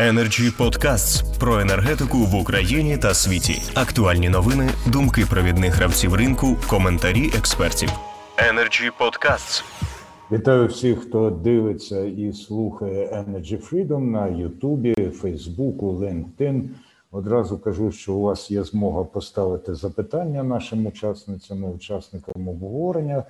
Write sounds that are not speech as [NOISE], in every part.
Energy Podcasts про енергетику в Україні та світі. Актуальні новини, думки провідних гравців ринку, коментарі експертів. Energy Podcasts. Вітаю всіх, хто дивиться і слухає Energy Freedom на Ютубі, Фейсбуку, LinkedIn. Одразу кажу, що у вас є змога поставити запитання нашим учасницям, і учасникам обговорення.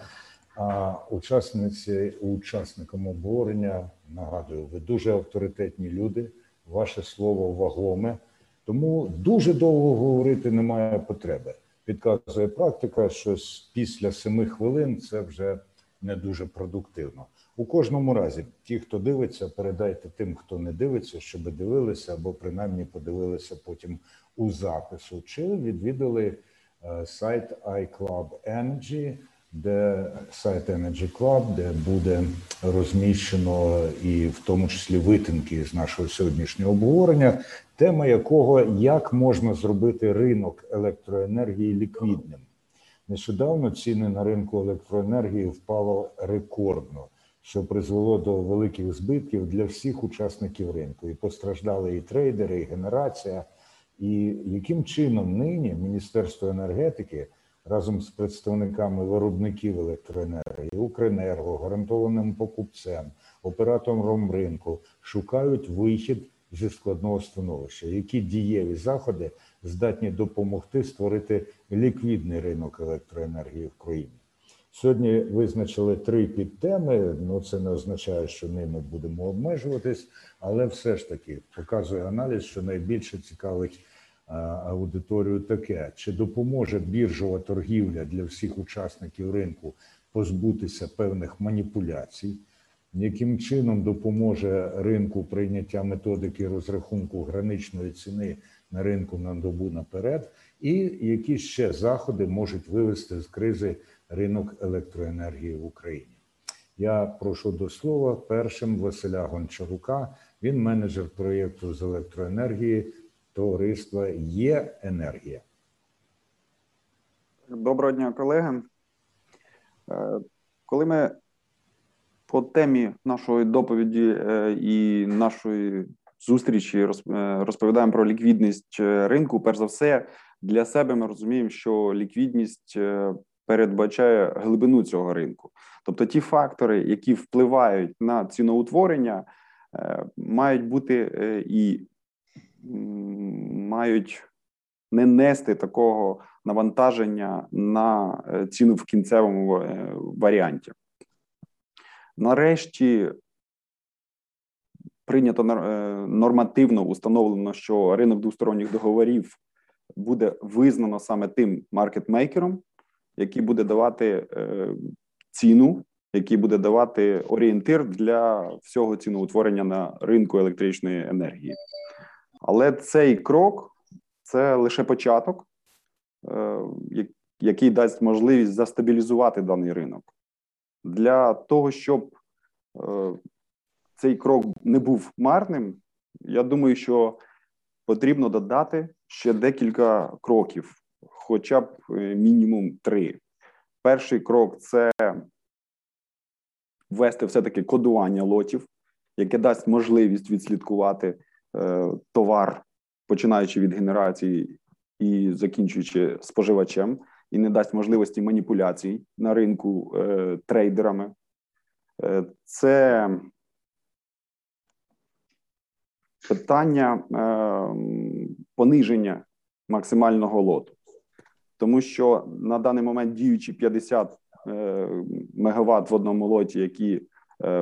А учасниці учасникам обговорення нагадую, ви дуже авторитетні люди ваше слово вагоме, тому дуже довго говорити немає потреби. Підказує практика, що після семи хвилин це вже не дуже продуктивно. У кожному разі, ті, хто дивиться, передайте тим, хто не дивиться, щоб дивилися або принаймні подивилися потім у запису, чи відвідали е, сайт iClub Energy, де сайт Energy Club, де буде розміщено і в тому числі витинки з нашого сьогоднішнього обговорення, тема якого як можна зробити ринок електроенергії ліквідним. Нещодавно ціни на ринку електроенергії впали рекордно, що призвело до великих збитків для всіх учасників ринку. І постраждали і трейдери, і генерація. І яким чином нині Міністерство енергетики разом з представниками виробників електроенергії, Укренерго, гарантованим покупцем, оператором ринку шукають вихід зі складного становища, які дієві заходи здатні допомогти створити ліквідний ринок електроенергії в країні. Сьогодні визначили три підтеми. Ну це не означає, що ними будемо обмежуватись, але все ж таки показує аналіз, що найбільше цікавить аудиторію таке: чи допоможе біржова торгівля для всіх учасників ринку позбутися певних маніпуляцій? Яким чином допоможе ринку прийняття методики розрахунку граничної ціни на ринку на добу наперед, і які ще заходи можуть вивести з кризи ринок електроенергії в Україні? Я прошу до слова першим Василя Гончарука. Він менеджер проєкту з електроенергії товариства є енергія. Доброго дня, колеги. Е, коли ми по темі нашої доповіді е, і нашої зустрічі е, розповідаємо про ліквідність ринку, перш за все, для себе ми розуміємо, що ліквідність передбачає глибину цього ринку. Тобто ті фактори, які впливають на ціноутворення, мають бути і мають не нести такого навантаження на е, ціну в кінцевому е, варіанті. Нарешті прийнято е, нормативно установлено, що ринок двосторонніх договорів буде визнано саме тим маркетмейкером, який буде давати ціну, який буде давати орієнтир для всього ціноутворення на ринку електричної енергії. Але цей крок це лише початок, е, який дасть можливість застабілізувати даний ринок. Для того, щоб е, цей крок не був марним, я думаю, що потрібно додати ще декілька кроків, хоча б е, мінімум три. Перший крок це ввести все-таки кодування лотів, яке дасть можливість відслідкувати товар, починаючи від генерації і закінчуючи споживачем, і не дасть можливості маніпуляцій на ринку е, трейдерами. Е, це питання пониження максимального лоту, тому що на даний момент діючі 50 мегаватт в одному лоті, які Е,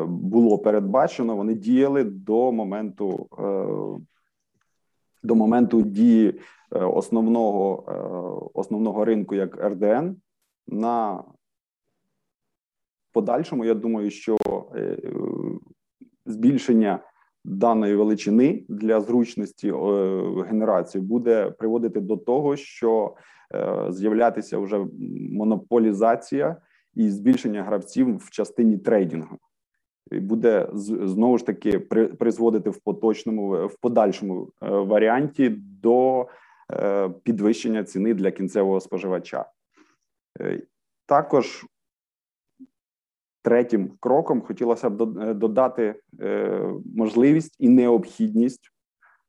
було передбачено, вони діяли до моменту е, до моменту дії е, основного основного ринку як РДН. На подальшому, я думаю, що збільшення даної величини для зручності генерації буде приводити до того, що з'являтися вже монополізація і збільшення гравців в частині трейдингу буде знову ж таки призводити в поточному в подальшому е, варіанті до е, підвищення ціни для кінцевого споживача. Е, також третім кроком хотілося б додати можливість і необхідність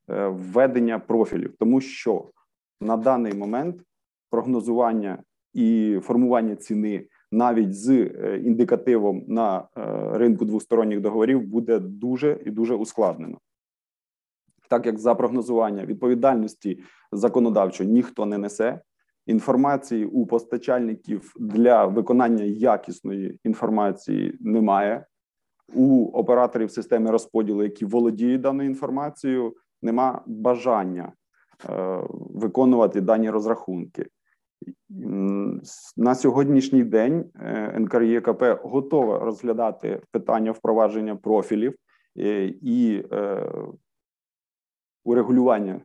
введення профілів, тому що на даний момент прогнозування і формування ціни навіть з індикативом на ринку двосторонніх договорів буде дуже і дуже ускладнено. Так як за прогнозування відповідальності законодавчо ніхто не несе, інформації у постачальників для виконання якісної інформації немає. У операторів системи розподілу, які володіють даною інформацією, нема бажання е, виконувати дані розрахунки. На сьогоднішній день е, НКРЄКП готова розглядати питання впровадження профілів е, і е, урегулювання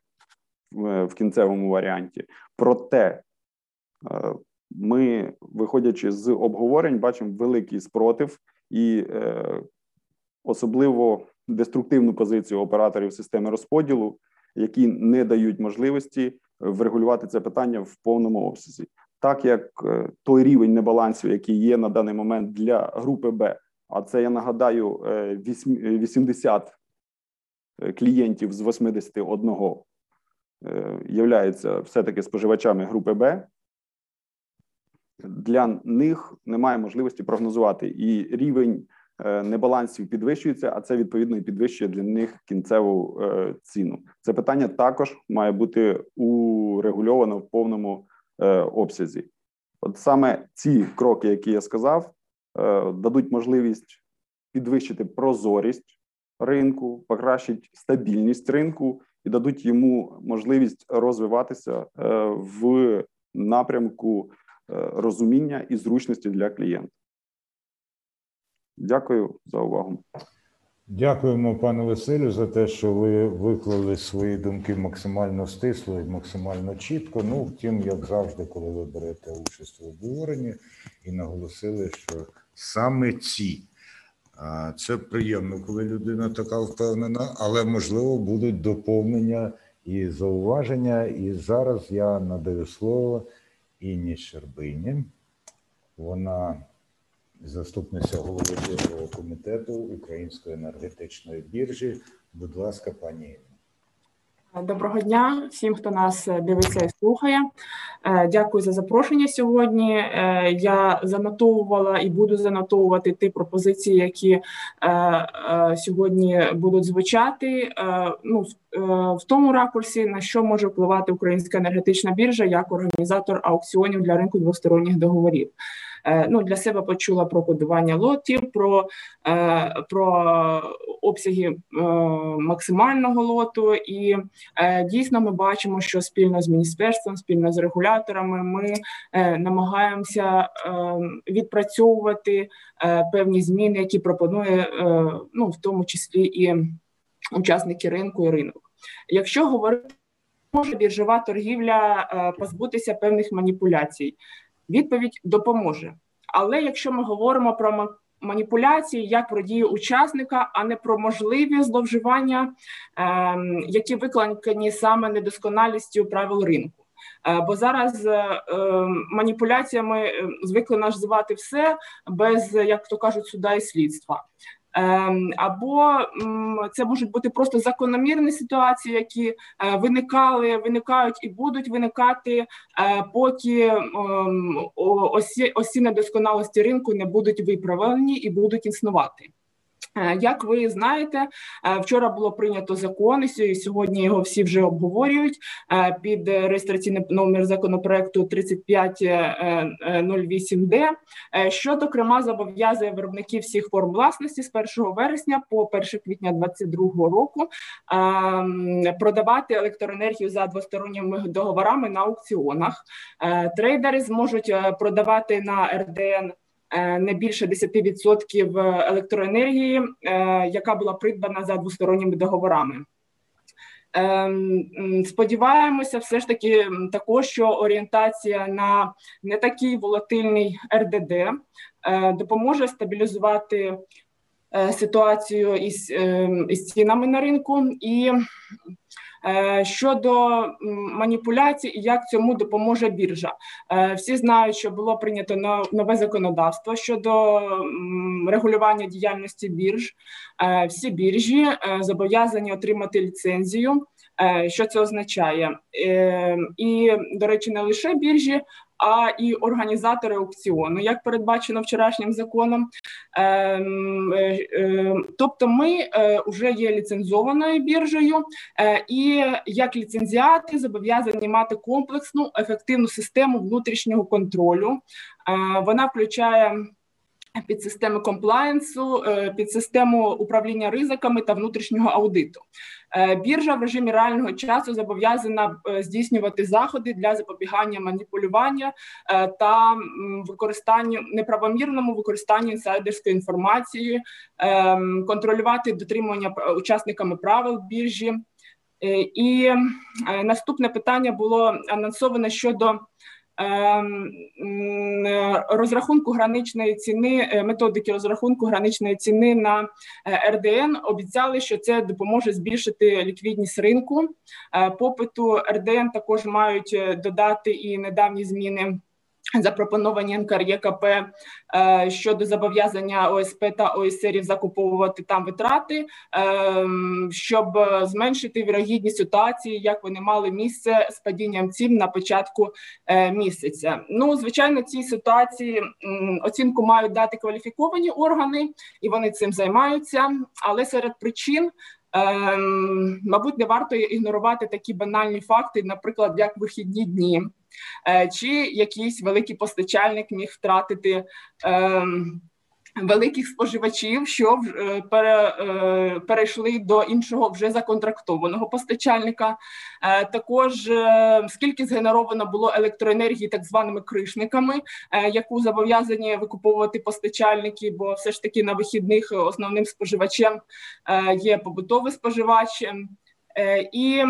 в кінцевому варіанті. Проте ми, виходячи з обговорень, бачимо великий спротив і особливо деструктивну позицію операторів системи розподілу, які не дають можливості врегулювати це питання в повному обсязі, так як е, той рівень небалансів, який є на даний момент для групи Б, а це я нагадаю 80 клієнтів з 81 являються все таки споживачами групи Б для них немає можливості прогнозувати, і рівень е, небалансів підвищується, а це відповідно і підвищує для них кінцеву е, ціну. Це питання також має бути урегульовано в повному е, обсязі. От саме ці кроки, які я сказав, дадуть можливість підвищити прозорість ринку, покращить стабільність ринку і дадуть йому можливість розвиватися в напрямку Е, розуміння і зручності для клієнта. Дякую за увагу. Дякуємо, пане Василю, за те, що ви виклали свої думки максимально стисло і максимально чітко. Ну, втім, як завжди, коли ви берете участь в обговоренні і наголосили, що саме ці. Це приємно, коли людина така впевнена, але можливо будуть доповнення і зауваження. І зараз я надаю слово Інні Щербині. Вона заступниця голови Бюро комітету Української енергетичної біржі. Будь ласка, пані. Доброго дня всім, хто нас е, дивиться і слухає. Е, дякую за запрошення сьогодні. Е, я занотовувала і буду занотовувати ті пропозиції, які сьогодні будуть звучати. Ну в тому ракурсі на що може впливати Українська енергетична біржа як організатор аукціонів для ринку двосторонніх договорів. Е, ну для себе почула про кодування лотів, про е, про обсяги е, максимального лоту, і дійсно ми бачимо, що спільно з міністерством, спільно з регуляторами, ми намагаємося відпрацьовувати певні зміни, які пропонує ну в тому числі і учасники ринку і ринок. Якщо говорити, може біржова торгівля позбутися певних маніпуляцій. Відповідь допоможе. Але якщо ми говоримо про маніпуляції як про дію учасника, а не про можливі зловживання, е, які викликані саме недосконалістю правил ринку. Е, бо зараз е, маніпуляціями е, звикли називати все без як то кажуть, суда і слідства. Ем, або це можуть бути просто закономірні ситуації, які е, виникали, виникають і будуть виникати, е, поки ем, осі, осі недосконалості ринку не будуть виправлені і будуть існувати. Е, як ви знаєте, е, вчора було прийнято закон, і сьогодні його всі вже обговорюють е, під реєстраційний номер законопроекту 3508Д, що зокрема зобов'язує виробників всіх форм власності з 1 вересня по 1 квітня 2022 року продавати електроенергію за двосторонніми договорами на аукціонах. Трейдери зможуть продавати на РДН. Е, не більше 10% електроенергії, е, яка була придбана за двосторонніми договорами. Ем, сподіваємося, все ж таки також, що орієнтація на не такий волатильний РДД е, допоможе стабілізувати ситуацію із із цінами на ринку і Щодо маніпуляцій і як цьому допоможе біржа, всі знають, що було прийнято нове законодавство щодо регулювання діяльності бірж. Всі біржі зобов'язані отримати ліцензію. Що це означає? І, до речі, не лише біржі, а і організатори аукціону, як передбачено вчорашнім законом. Ем, е, е, тобто, ми вже е, є ліцензованою біржею, і як ліцензіати зобов'язані мати комплексну ефективну систему внутрішнього контролю. Вона включає під системи комплаєнсу, під систему управління ризиками та внутрішнього аудиту. Е, біржа в режимі реального часу зобов'язана е, здійснювати заходи для запобігання маніпулювання е, та використанню неправомірному використанню інсайдерської інформації, контролювати дотримання учасниками правил біржі. І наступне питання було анонсоване щодо розрахунку граничної ціни, е, методики розрахунку граничної ціни на е, РДН обіцяли, що це допоможе збільшити ліквідність ринку е, попиту. РДН також мають додати і недавні зміни запропоновані НКРЄКП е, щодо зобов'язання ОСП та ОСРів закуповувати там витрати, е, щоб зменшити вірогідність ситуації, як вони мали місце з падінням цін на початку е, місяця. Ну, звичайно, цій ситуації оцінку мають дати кваліфіковані органи, і вони цим займаються. Але серед причин. Мабуть, не варто ігнорувати такі банальні факти, наприклад, як вихідні дні. Е, чи якийсь великий постачальник міг втратити. Великих споживачів, що е, пере, е, перейшли до іншого вже законтрактованого постачальника. Також скільки згенеровано було електроенергії так званими кришниками, яку зобов'язані викуповувати постачальники, бо все ж таки на вихідних основним споживачем є побутовий споживач. І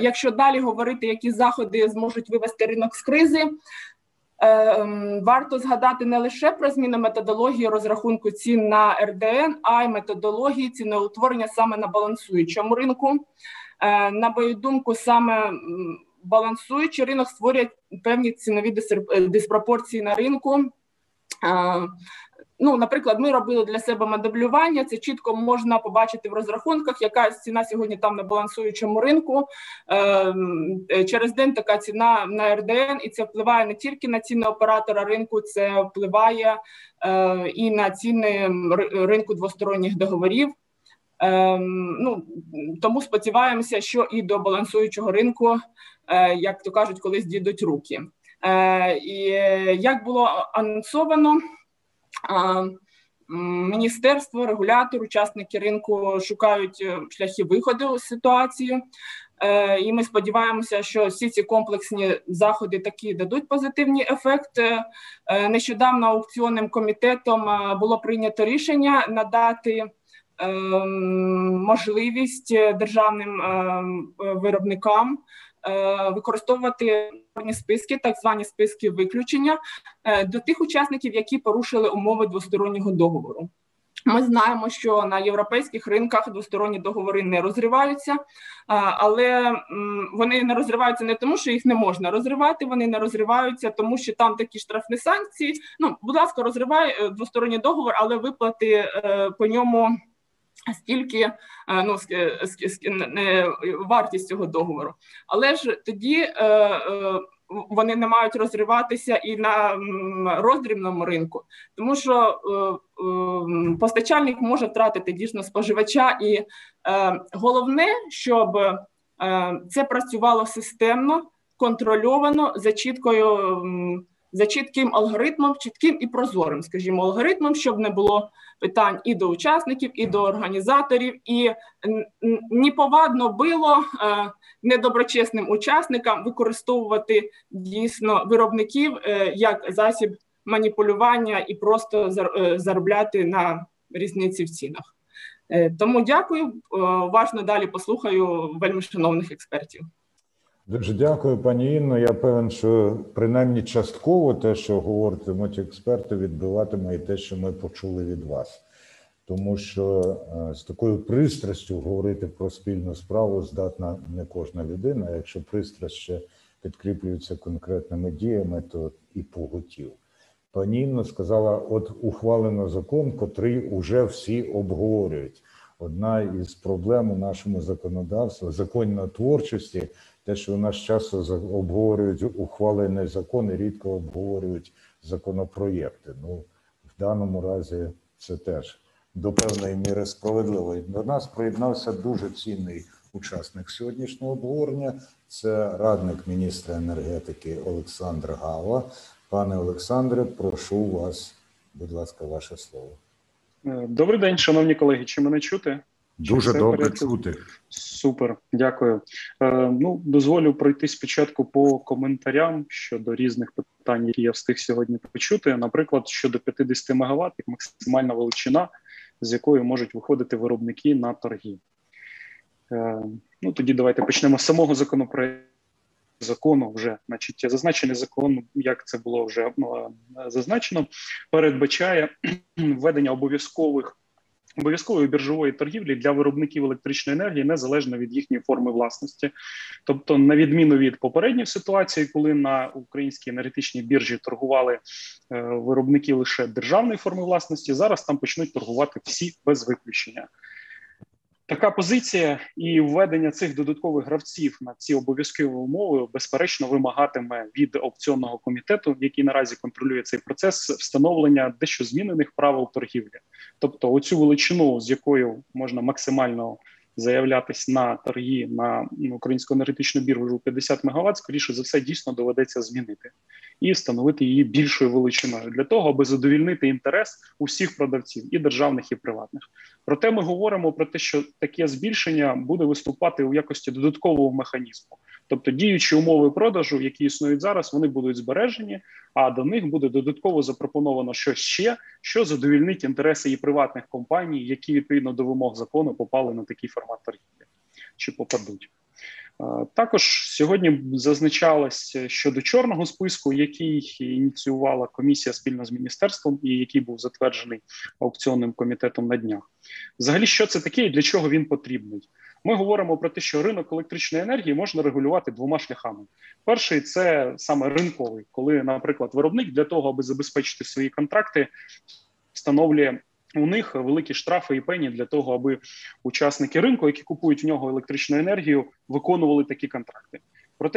якщо далі говорити, які заходи зможуть вивести ринок з кризи, е, варто згадати не лише про зміну методології розрахунку цін на РДН, а й методології ціноутворення саме на балансуючому ринку. Е, на мою думку, саме балансуючий ринок створює певні цінові диспропорції на ринку. Ну, наприклад, ми робили для себе моделювання. Це чітко можна побачити в розрахунках, яка ціна сьогодні там на балансуючому ринку. Ем, е, Через день така ціна на РДН, і це впливає не тільки на ціни оператора ринку, це впливає е, і на ціни ринку двосторонніх договорів. Е, ну, Тому сподіваємося, що і до балансуючого ринку, е, як то кажуть, колись дійдуть руки. І як було анонсовано. Міністерство, регулятор, учасники ринку шукають е, шляхи виходу з ситуації, е, і ми сподіваємося, що всі ці комплексні заходи такі дадуть позитивні ефекти. Е, нещодавно аукціонним комітетом було прийнято рішення надати можливість державним виробникам використовувати списки, так звані списки виключення е, до тих учасників, які порушили умови двостороннього договору. Ми знаємо, що на європейських ринках двосторонні договори не розриваються, е, але вони не розриваються не тому, що їх не можна розривати. Вони не розриваються, тому що там такі штрафні санкції. Ну, будь ласка, розривай двосторонній договор, але виплати по ньому стільки е, ну, вартість цього договору. Але ж тоді е, е, вони не мають розриватися і на роздрібному ринку, тому що постачальник може втратити дійсно споживача, і головне, щоб це працювало системно, контрольовано за чіткою за чітким алгоритмом, чітким і прозорим, скажімо, алгоритмом, щоб не було питань і до учасників, і до організаторів, і неповадно було е, недоброчесним учасникам використовувати дійсно виробників е, як засіб маніпулювання і просто е, заробляти на різниці в цінах. Тому дякую. Уважно далі послухаю вельми шановних експертів. Дуже дякую, пані Інно. Я певен, що принаймні частково те, що говоритимуть експерти, відбиватиме і те, що ми почули від вас. тому що з такою пристрастю говорити про спільну справу здатна не кожна людина. Якщо пристрасть ще підкріплюється конкретними діями, то і поготів. Пані Інна сказала: от ухвалено закон, котрий уже всі обговорюють. Одна із проблем у нашому законодавстві законотворчості, те, що у нас часто обговорюють ухвалений закон і рідко обговорюють законопроєкти. Ну в даному разі це теж до певної міри справедливо. До нас приєднався дуже цінний учасник сьогоднішнього обговорення. Це радник міністра енергетики Олександр Гава. Пане Олександре, прошу вас, будь ласка, ваше слово. Е, добрий день, шановні колеги. Чи мене чути? Дуже добре чути. Супер, дякую. Е, Ну, дозволю пройти спочатку по коментарям щодо різних питань, які я встиг сьогодні почути. Наприклад, щодо 50 МВт, як максимальна величина, з якою можуть виходити виробники на торги. Е, Ну тоді давайте почнемо з самого законопроекту закону. Вже значить, зазначений закон, як це було вже ну, зазначено, передбачає [CLEARS THROAT] введення обов'язкових. Обов'язкової біржової торгівлі для виробників електричної енергії незалежно від їхньої форми власності, тобто, на відміну від попередньої ситуації, коли на українській енергетичній біржі торгували е, виробники лише державної форми власності, зараз там почнуть торгувати всі без виключення. Така позиція і введення цих додаткових гравців на ці обов'язкові умови безперечно вимагатиме від опціонного комітету, який наразі контролює цей процес, встановлення дещо змінених правил торгівлі, тобто оцю величину, з якою можна максимально заявлятись на торги на українську енергетичну біржу 50 МВт, скоріше за все дійсно доведеться змінити і встановити її більшою величиною для того, аби задовільнити інтерес усіх продавців і державних, і приватних. Проте ми говоримо про те, що таке збільшення буде виступати у якості додаткового механізму. Тобто діючі умови продажу, які існують зараз, вони будуть збережені, а до них буде додатково запропоновано щось ще, що задовільнить інтереси і приватних компаній, які відповідно до вимог закону попали на такий формат торгівлі чи попадуть. Також сьогодні зазначалось щодо чорного списку, який ініціювала комісія спільно з міністерством, і який був затверджений аукціонним комітетом на днях. Взагалі, що це таке і для чого він потрібний? Ми говоримо про те, що ринок електричної енергії можна регулювати двома шляхами. Перший це саме ринковий, коли, наприклад, виробник для того, аби забезпечити свої контракти, встановлює. У них великі штрафи і пені для того, аби учасники ринку, які купують в нього електричну енергію, виконували такі контракти. Про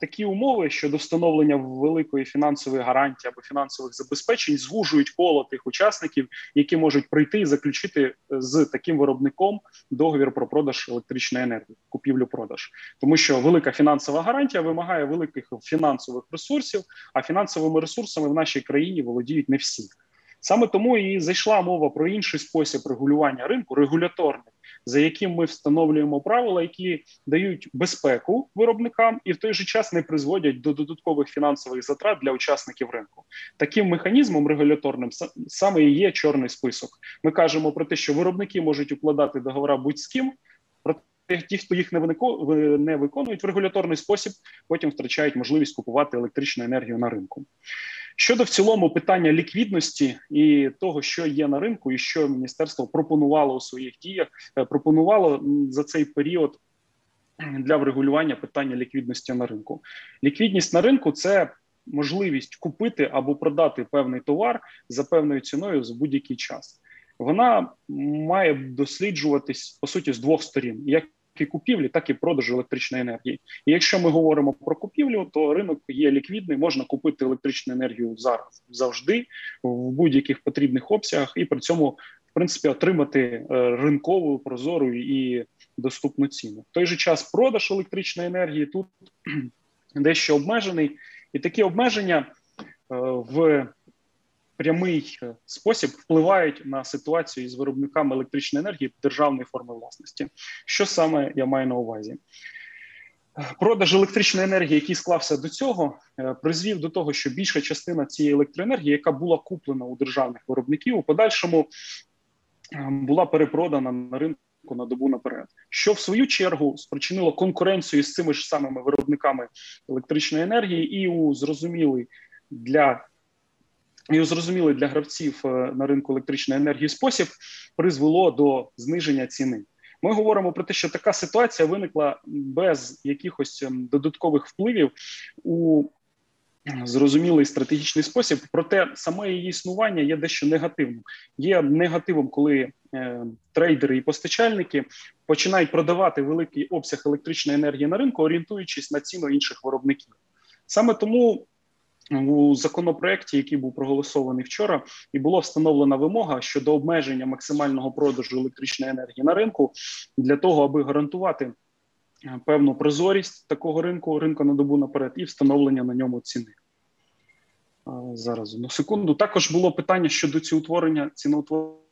такі умови щодо встановлення великої фінансової гарантії або фінансових забезпечень звужують коло тих учасників, які можуть прийти і заключити з таким виробником договір про продаж електричної енергії, купівлю-продаж, тому що велика фінансова гарантія вимагає великих фінансових ресурсів, а фінансовими ресурсами в нашій країні володіють не всі. Саме тому і зайшла мова про інший спосіб регулювання ринку, регуляторний, за яким ми встановлюємо правила, які дають безпеку виробникам і в той же час не призводять до додаткових фінансових затрат для учасників ринку. Таким механізмом регуляторним саме і є чорний список. Ми кажемо про те, що виробники можуть укладати договора будь з ким. Ті, хто їх не виконують в регуляторний спосіб, потім втрачають можливість купувати електричну енергію на ринку. Щодо в цілому питання ліквідності і того, що є на ринку, і що міністерство пропонувало у своїх діях, е, пропонувало за цей період для врегулювання питання ліквідності на ринку. Ліквідність на ринку це можливість купити або продати певний товар за певною ціною за будь-який час. Вона має досліджуватись по суті з двох сторін. як і купівлі, так і продажу електричної енергії. І якщо ми говоримо про купівлю, то ринок є ліквідний, можна купити електричну енергію зараз завжди в будь-яких потрібних обсягах, і при цьому в принципі отримати е, ринкову прозору і доступну ціну. В той же час продаж електричної енергії тут [CLEARS THROAT] дещо обмежений, і такі обмеження е, в прямий е, спосіб впливають на ситуацію із виробниками електричної енергії державної форми власності. Що саме я маю на увазі? Продаж електричної енергії, який склався до цього, е, призвів до того, що більша частина цієї електроенергії, яка була куплена у державних виробників, у подальшому е, була перепродана на ринку на добу наперед, що в свою чергу спричинило конкуренцію з цими ж самими виробниками електричної енергії, і у зрозумілий для і зрозумілий для гравців на ринку електричної енергії спосіб призвело до зниження ціни. Ми говоримо про те, що така ситуація виникла без якихось ем, додаткових впливів у зрозумілий стратегічний спосіб. Проте саме її існування є дещо негативним. Є негативом, коли е, трейдери і постачальники починають продавати великий обсяг електричної енергії на ринку, орієнтуючись на ціну інших виробників. Саме тому у законопроекті, який був проголосований вчора, і була встановлена вимога щодо обмеження максимального продажу електричної енергії на ринку для того, аби гарантувати е, певну прозорість такого ринку, ринку на добу наперед, і встановлення на ньому ціни. Зараз одну секунду. Також було питання щодо ціутворення ціноутворення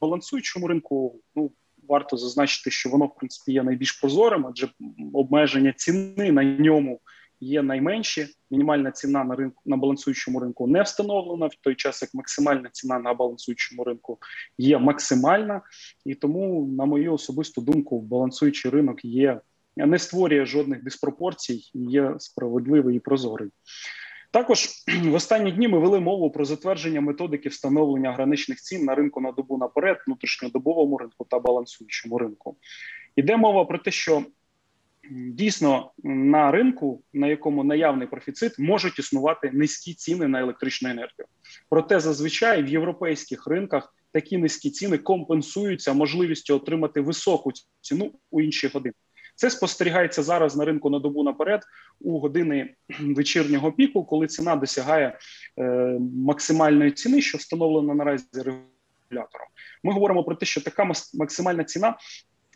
балансуючому ринку. Ну варто зазначити, що воно в принципі є найбільш прозорим, адже обмеження ціни на ньому є найменші. Мінімальна ціна на ринку на балансуючому ринку не встановлена в той час, як максимальна ціна на балансуючому ринку є максимальна, і тому, на мою особисту думку, балансуючий ринок є не створює жодних диспропорцій, є справедливий і прозорий. Також в останні дні ми вели мову про затвердження методики встановлення граничних цін на ринку на добу наперед, внутрішньодобовому ринку та балансуючому ринку. Іде мова про те, що дійсно на ринку, на якому наявний профіцит, можуть існувати низькі ціни на електричну енергію. Проте зазвичай в європейських ринках такі низькі ціни компенсуються можливістю отримати високу ціну у інші години. Це спостерігається зараз на ринку на добу наперед у години вечірнього піку, коли ціна досягає е, максимальної ціни, що встановлена наразі регулятором. Ми говоримо про те, що така максимальна ціна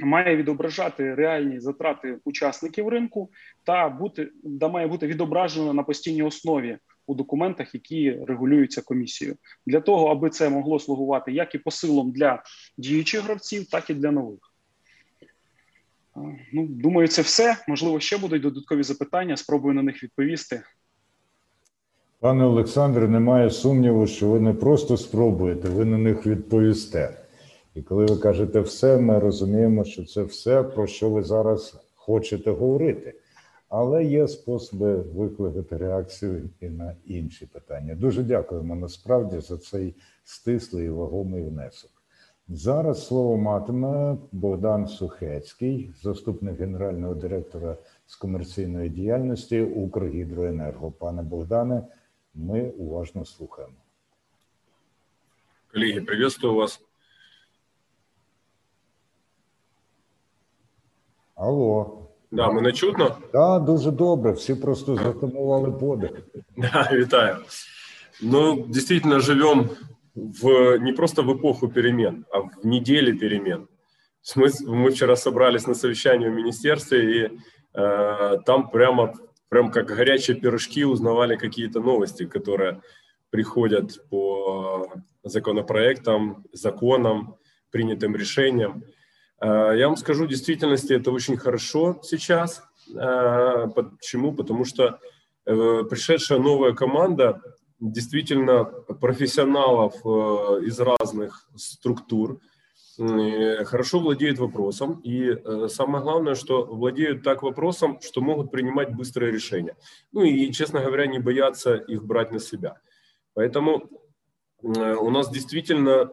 має відображати реальні затрати учасників ринку та бути да має бути відображена на постійній основі у документах, які регулюються комісією, для того, аби це могло слугувати як і посилом для діючих гравців, так і для нових. Ну, думаю, це все. Можливо, ще будуть додаткові запитання. Спробую на них відповісти. Пане Олександре, немає сумніву, що ви не просто спробуєте, ви на них відповісте. І коли ви кажете все, ми розуміємо, що це все, про що ви зараз хочете говорити. Але є способи викликати реакцію і на інші питання. Дуже дякуємо насправді за цей стислий і вагомий внесок. Зараз слово матиме Богдан Сухецький, заступник генерального директора з комерційної діяльності Укргідроенерго. Пане Богдане, ми уважно слухаємо. Колеги, приветствую вас. Алло. Да, мене чутно? Так, да, дуже добре. Всі просто затамували подих. [LAUGHS] Да, вітаю. Ну, действительно, живем в, не просто в эпоху перемен, а в неделе перемен. Мы, мы вчера собрались на совещании в министерстве, и э, там прямо, прям как горячие пирожки узнавали какие-то новости, которые приходят по законопроектам, законам, принятым решениям. Э, я вам скажу, в действительности это очень хорошо сейчас. Э, почему? Потому что э, пришедшая новая команда действительно профессионалов из разных структур, хорошо владеют вопросом. И самое главное, что владеют так вопросом, что могут принимать быстрые решения. Ну и, честно говоря, не боятся их брать на себя. Поэтому у нас действительно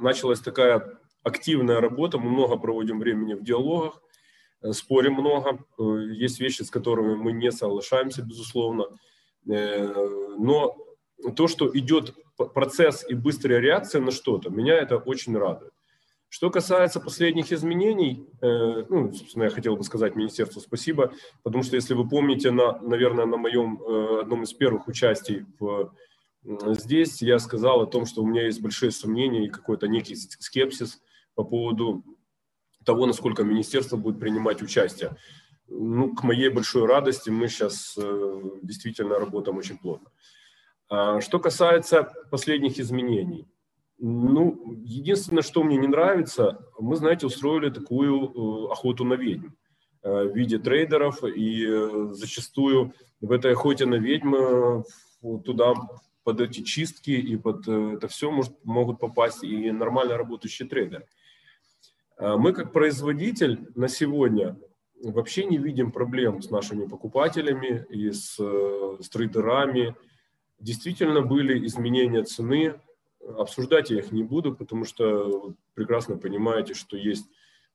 началась такая активная работа. Мы много проводим времени в диалогах, спорим много. Есть вещи, с которыми мы не соглашаемся, безусловно. Э, но то, что идет процесс и быстрая реакция на что-то, меня это очень радует. Что касается последних изменений, э, ну, собственно, я хотел бы сказать министерству спасибо, потому что, если вы помните, на, наверное, на моем э, одном из первых участий в, здесь я сказал о том, что у меня есть большие сомнения и какой-то некий скепсис по поводу того, насколько министерство будет принимать участие ну, к моей большой радости, мы сейчас э, действительно работаем очень плотно. А, что касается последних изменений, ну, единственное, что мне не нравится, мы, знаете, устроили такую э, охоту на ведьм э, в виде трейдеров, и э, зачастую в этой охоте на ведьм э, туда под эти чистки и под э, это все может, могут попасть и нормально работающие трейдеры. Мы как производитель на сегодня вообще не видим проблем с нашими покупателями и с, э, с трейдерами. действительно были изменения цены. Обсуждать я их не буду, потому что прекрасно понимаете, что есть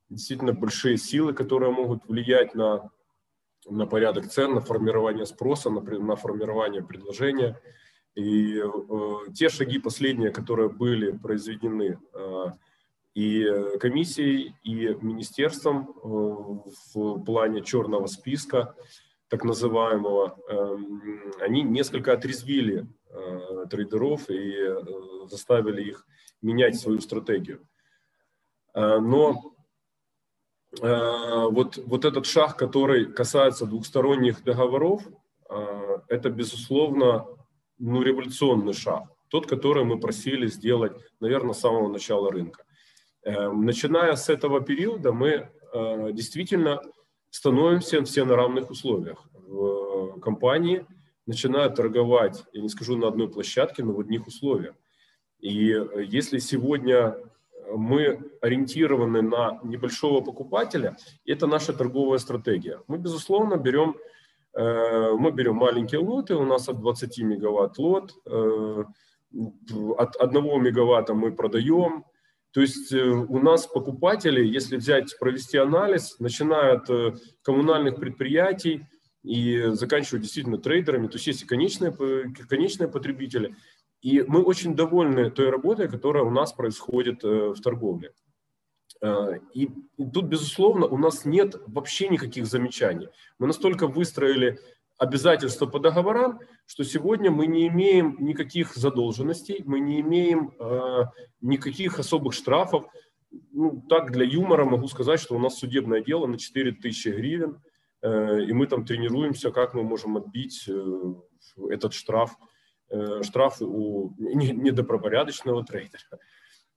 действительно большие силы, которые могут влиять на, на порядок цен, на формирование спроса, на, на формирование предложения. И э, те шаги последние, которые были произведены э, и комиссией, и министерством э, в плане черного списка, так называемого, э, они несколько отрезвили э, трейдеров и э, заставили их менять свою стратегию. Э, но Э, вот, вот этот шаг, который касается двухсторонних договоров, э, это, безусловно, ну, революционный шаг. Тот, который мы просили сделать, наверное, с самого начала рынка. Э, начиная с этого периода мы действительно становимся все на равных условиях. В компании начинают торговать, я не скажу на одной площадке, но в одних условиях. И если сегодня мы ориентированы на небольшого покупателя, это наша торговая стратегия. Мы, безусловно, берем, э, мы берем маленькие лоты, у нас от 20 мегаватт лот, э, от 1 мегаватта мы продаем, то есть э, у нас покупатели, если взять, провести анализ, начиная от коммунальных предприятий и заканчивая действительно трейдерами, то есть есть и конечные, конечные потребители – и мы очень довольны той работой, которая у нас происходит э, в торговле. Э, и тут, безусловно, у нас нет вообще никаких замечаний. Мы настолько выстроили обязательства по договорам, что сегодня мы не имеем никаких задолженностей, мы не имеем э, никаких особых штрафов. Ну, так, для юмора могу сказать, что у нас судебное дело на 4000 гривен, э, и мы там тренируемся, как мы можем отбить э, этот штраф Э, штраф у недобропорядочного трейдера.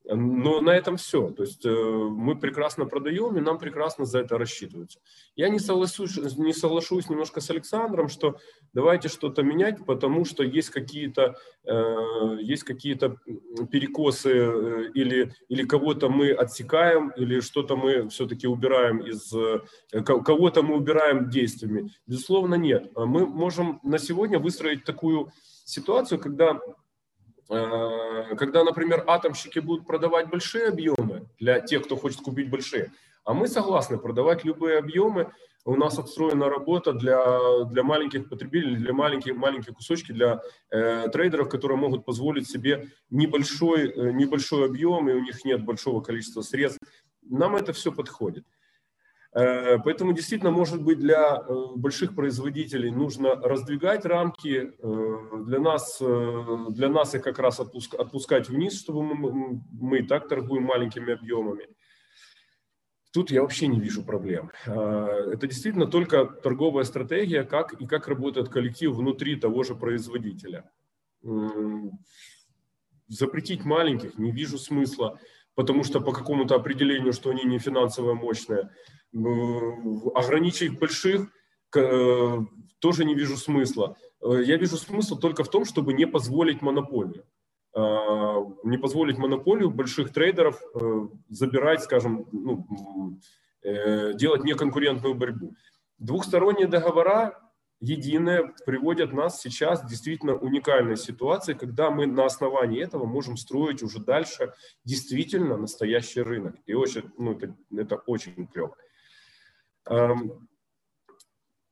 Но на этом все. То есть э, мы прекрасно продаем, и нам прекрасно за это рассчитываются. Я не соглашусь, не соглашусь немножко с Александром, что давайте что-то менять, потому что есть какие-то э, есть какие-то перекосы или, или кого-то мы отсекаем, или что-то мы все-таки убираем из... Кого-то мы убираем действиями. Безусловно, нет. Мы можем на сегодня выстроить такую ситуацию, когда, э, когда, например, атомщики будут продавать большие объемы для тех, кто хочет купить большие, а мы согласны продавать любые объемы. У нас отстроена работа для, для маленьких потребителей, для маленьких, маленьких кусочки, для э, трейдеров, которые могут позволить себе небольшой, э, небольшой объем, и у них нет большого количества средств. Нам это все подходит. Э, поэтому действительно, может быть, для э, больших производителей нужно раздвигать рамки. Э, для нас, для нас их как раз отпускать вниз, чтобы мы, мы и так торгуем маленькими объемами. Тут я вообще не вижу проблем. Это действительно только торговая стратегия, как и как работает коллектив внутри того же производителя. Запретить маленьких не вижу смысла, потому что по какому-то определению, что они не финансово мощные – ограничить больших э, тоже не вижу смысла. Э, я вижу смысл только в том, чтобы не позволить монополию. Э, не позволить монополию больших трейдеров забирать, скажем, ну, делать неконкурентную борьбу. Двухсторонние договора единые приводят нас сейчас в действительно уникальной ситуации, когда мы на основании этого можем строить уже дальше действительно настоящий рынок. И очень, ну, это, это очень клево.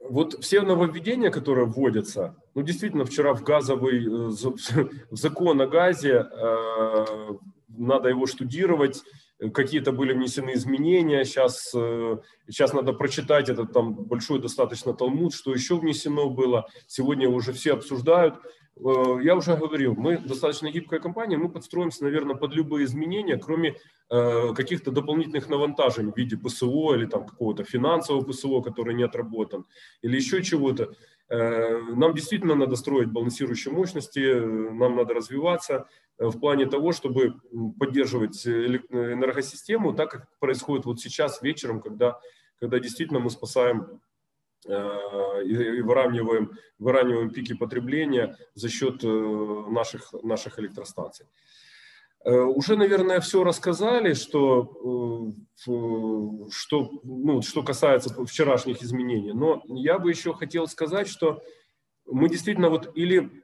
Вот все нововведения, которые вводятся, ну, действительно, вчера в газовый э, [LAUGHS] в закон о газе, э, надо его штудировать, какие-то были внесены изменения, сейчас, сейчас э, надо прочитать этот там большой достаточно талмуд, что еще внесено было, сегодня уже все обсуждают. Э, я уже говорил, мы достаточно гибкая компания, мы подстроимся, наверное, под любые изменения, кроме э, каких-то дополнительных навантажений в виде ПСО или там какого-то финансового ПСО, который не отработан, или еще чего-то. Э, нам действительно надо строить балансирующие мощности, нам надо развиваться в плане того, чтобы поддерживать энергосистему, так как происходит вот сейчас вечером, когда, когда действительно мы спасаем и выравниваем, выравниваем пики потребления за счет э, наших, наших электростанций. Э, уже, наверное, все рассказали, что, что, ну, что касается вчерашних изменений. Но я бы еще хотел сказать, что мы действительно вот или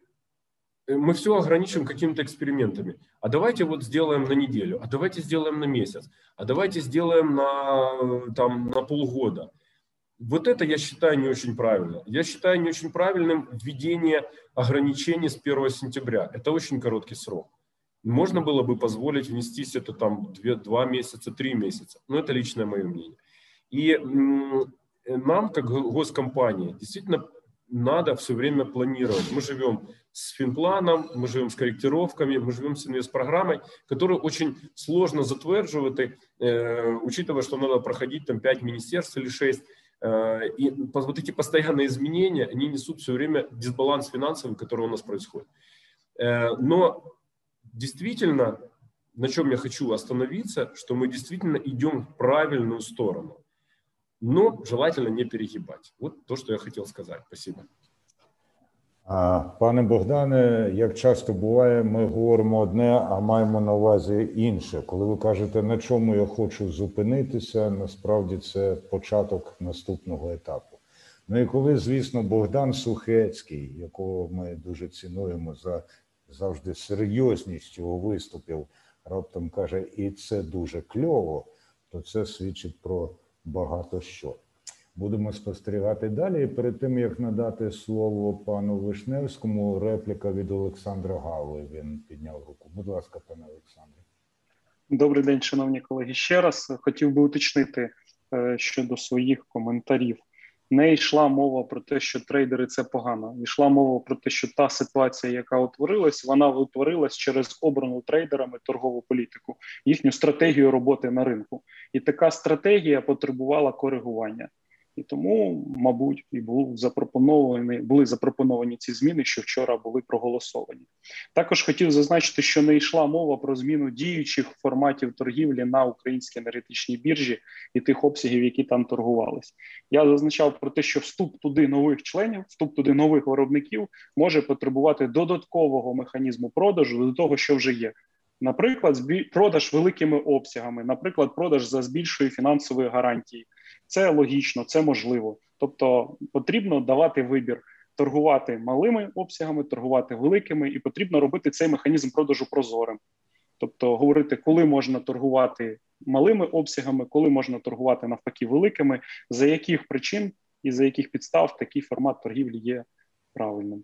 мы все ограничим какими-то экспериментами. А давайте вот сделаем на неделю, а давайте сделаем на месяц, а давайте сделаем на, там, на полгода. Вот это я считаю не очень правильно. Я считаю не очень правильным введение ограничений с 1 сентября. Это очень короткий срок. Можно было бы позволить внестись это там 2, 2 месяца, 3 месяца. Но это личное мое мнение. И нам, как госкомпании, действительно надо все время планировать. Мы живем с финпланом, мы живем с корректировками, мы живем с инвестпрограммой, которую очень сложно затвердживать, э, учитывая, что надо проходить там 5 министерств или 6. Э, и вот эти постоянные изменения, они несут все время дисбаланс финансовый, который у нас происходит. Э, но действительно, на чем я хочу остановиться, что мы действительно идем в правильную сторону. Но желательно не перегибать. Вот то, что я хотел сказать. Спасибо. Пане Богдане, як часто буває, ми говоримо одне, а маємо на увазі інше. Коли ви кажете, на чому я хочу зупинитися, насправді це початок наступного етапу. Ну і коли, звісно, Богдан Сухецький, якого ми дуже цінуємо за завжди серйозність його виступів, раптом каже, і це дуже кльово, то це свідчить про багато що. Будемо спостерігати далі. І перед тим як надати слово пану Вишневському, репліка від Олександра Гави. Він підняв руку. Будь ласка, пане Олександре. Добрий день, шановні колеги. Ще раз хотів би уточнити е, щодо своїх коментарів. Не йшла мова про те, що трейдери це погано. Йшла мова про те, що та ситуація, яка утворилась, вона утворилась через обрану трейдерами торгову політику, їхню стратегію роботи на ринку, і така стратегія потребувала коригування. І тому, мабуть, і був запропоновані були запропоновані ці зміни, що вчора були проголосовані. Також хотів зазначити, що не йшла мова про зміну діючих форматів торгівлі на українській енергетичній біржі і тих обсягів, які там торгувались. Я зазначав про те, що вступ туди нових членів, вступ туди нових виробників може потребувати додаткового механізму продажу до того, що вже є. Наприклад, продаж великими обсягами, наприклад, продаж за збільшою фінансової гарантії. Це логічно, це можливо. Тобто потрібно давати вибір, торгувати малими обсягами, торгувати великими, і потрібно робити цей механізм продажу прозорим. Тобто, говорити, коли можна торгувати малими обсягами, коли можна торгувати навпаки великими, за яких причин і за яких підстав такий формат торгівлі є правильним.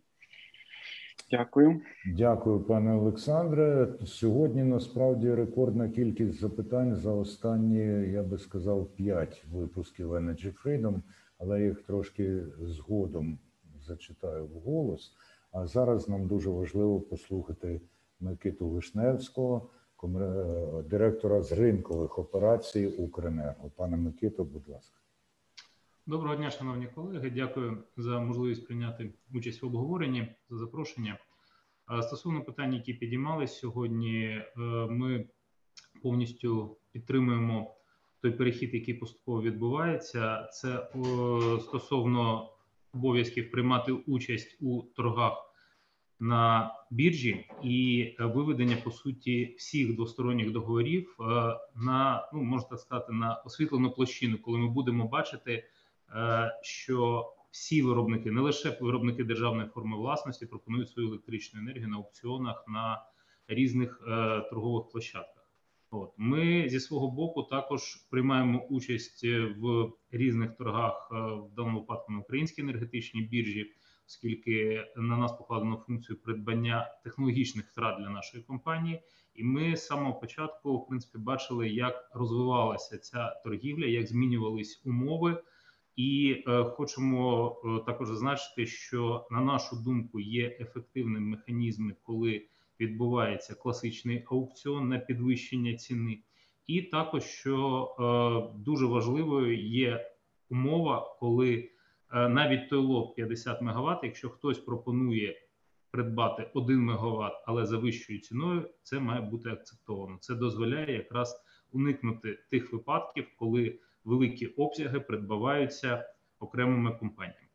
Дякую, дякую, пане Олександре. Сьогодні насправді рекордна кількість запитань за останні, я би сказав, п'ять випусків Energy Freedom, але їх трошки згодом зачитаю вголос. А зараз нам дуже важливо послухати Микиту Вишневського, директора з ринкових операцій Укренерго. Пане Микито, будь ласка. Доброго дня, шановні колеги. Дякую за можливість прийняти участь в обговоренні за запрошення. Стосовно питань, які підіймались сьогодні, е, ми повністю підтримуємо той перехід, який поступово відбувається. Це стосовно обов'язків приймати участь у торгах на біржі і виведення по суті всіх двосторонніх договорів е, на ну можна сказати на освітлену площину, коли ми будемо бачити. Е, що всі виробники, не лише виробники державної форми власності, пропонують свою електричну енергію на аукціонах на різних е, торгових площадках. От ми зі свого боку також приймаємо участь в різних торгах е, в даному випадку на українській енергетичній біржі, оскільки на нас покладено функцію придбання технологічних втрат для нашої компанії. І ми з самого початку, в принципі, бачили, як розвивалася ця торгівля, як змінювались умови. І е, хочемо е, також зазначити, що на нашу думку є ефективним механізми, коли відбувається класичний аукціон на підвищення ціни, і також що е, дуже важливою є умова, коли навіть той лот 50 МВт, якщо хтось пропонує придбати 1 МВт, але за вищою ціною, це має бути акцептовано. Це дозволяє якраз уникнути тих випадків, коли великі обсяги придбаваються окремими компаніями.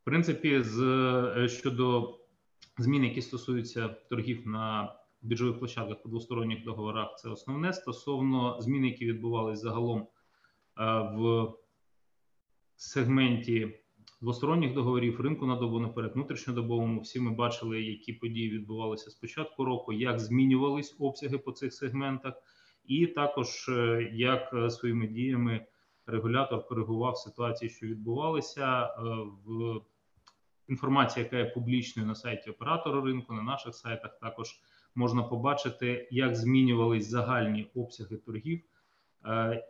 В принципі, з е, щодо змін, які стосуються торгів на біржових площадках по двосторонніх договорах, це основне. Стосовно змін, які відбувалися загалом е, в сегменті двосторонніх договорів, ринку на добу наперед, внутрішньодобовому. Всі ми бачили, які події відбувалися з початку року, як змінювались обсяги по цих сегментах, і також е, як е, своїми діями регулятор коригував ситуації, що відбувалися е, в інформації, яка є публічною на сайті оператора ринку, на наших сайтах також можна побачити, як змінювались загальні обсяги торгів.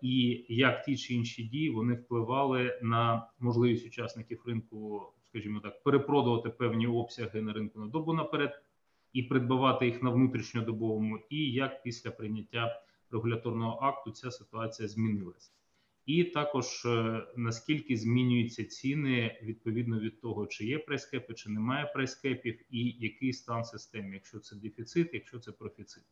І як ті чи інші дії вони впливали на можливість учасників ринку, скажімо так, перепродувати певні обсяги на ринку на добу наперед і придбавати їх на внутрішньодобовому, і як після прийняття регуляторного акту ця ситуація змінилася. І також е, наскільки змінюються ціни відповідно від того, чи є прайскепи, чи немає прайскепів, і який стан системи, якщо це дефіцит, якщо це профіцит.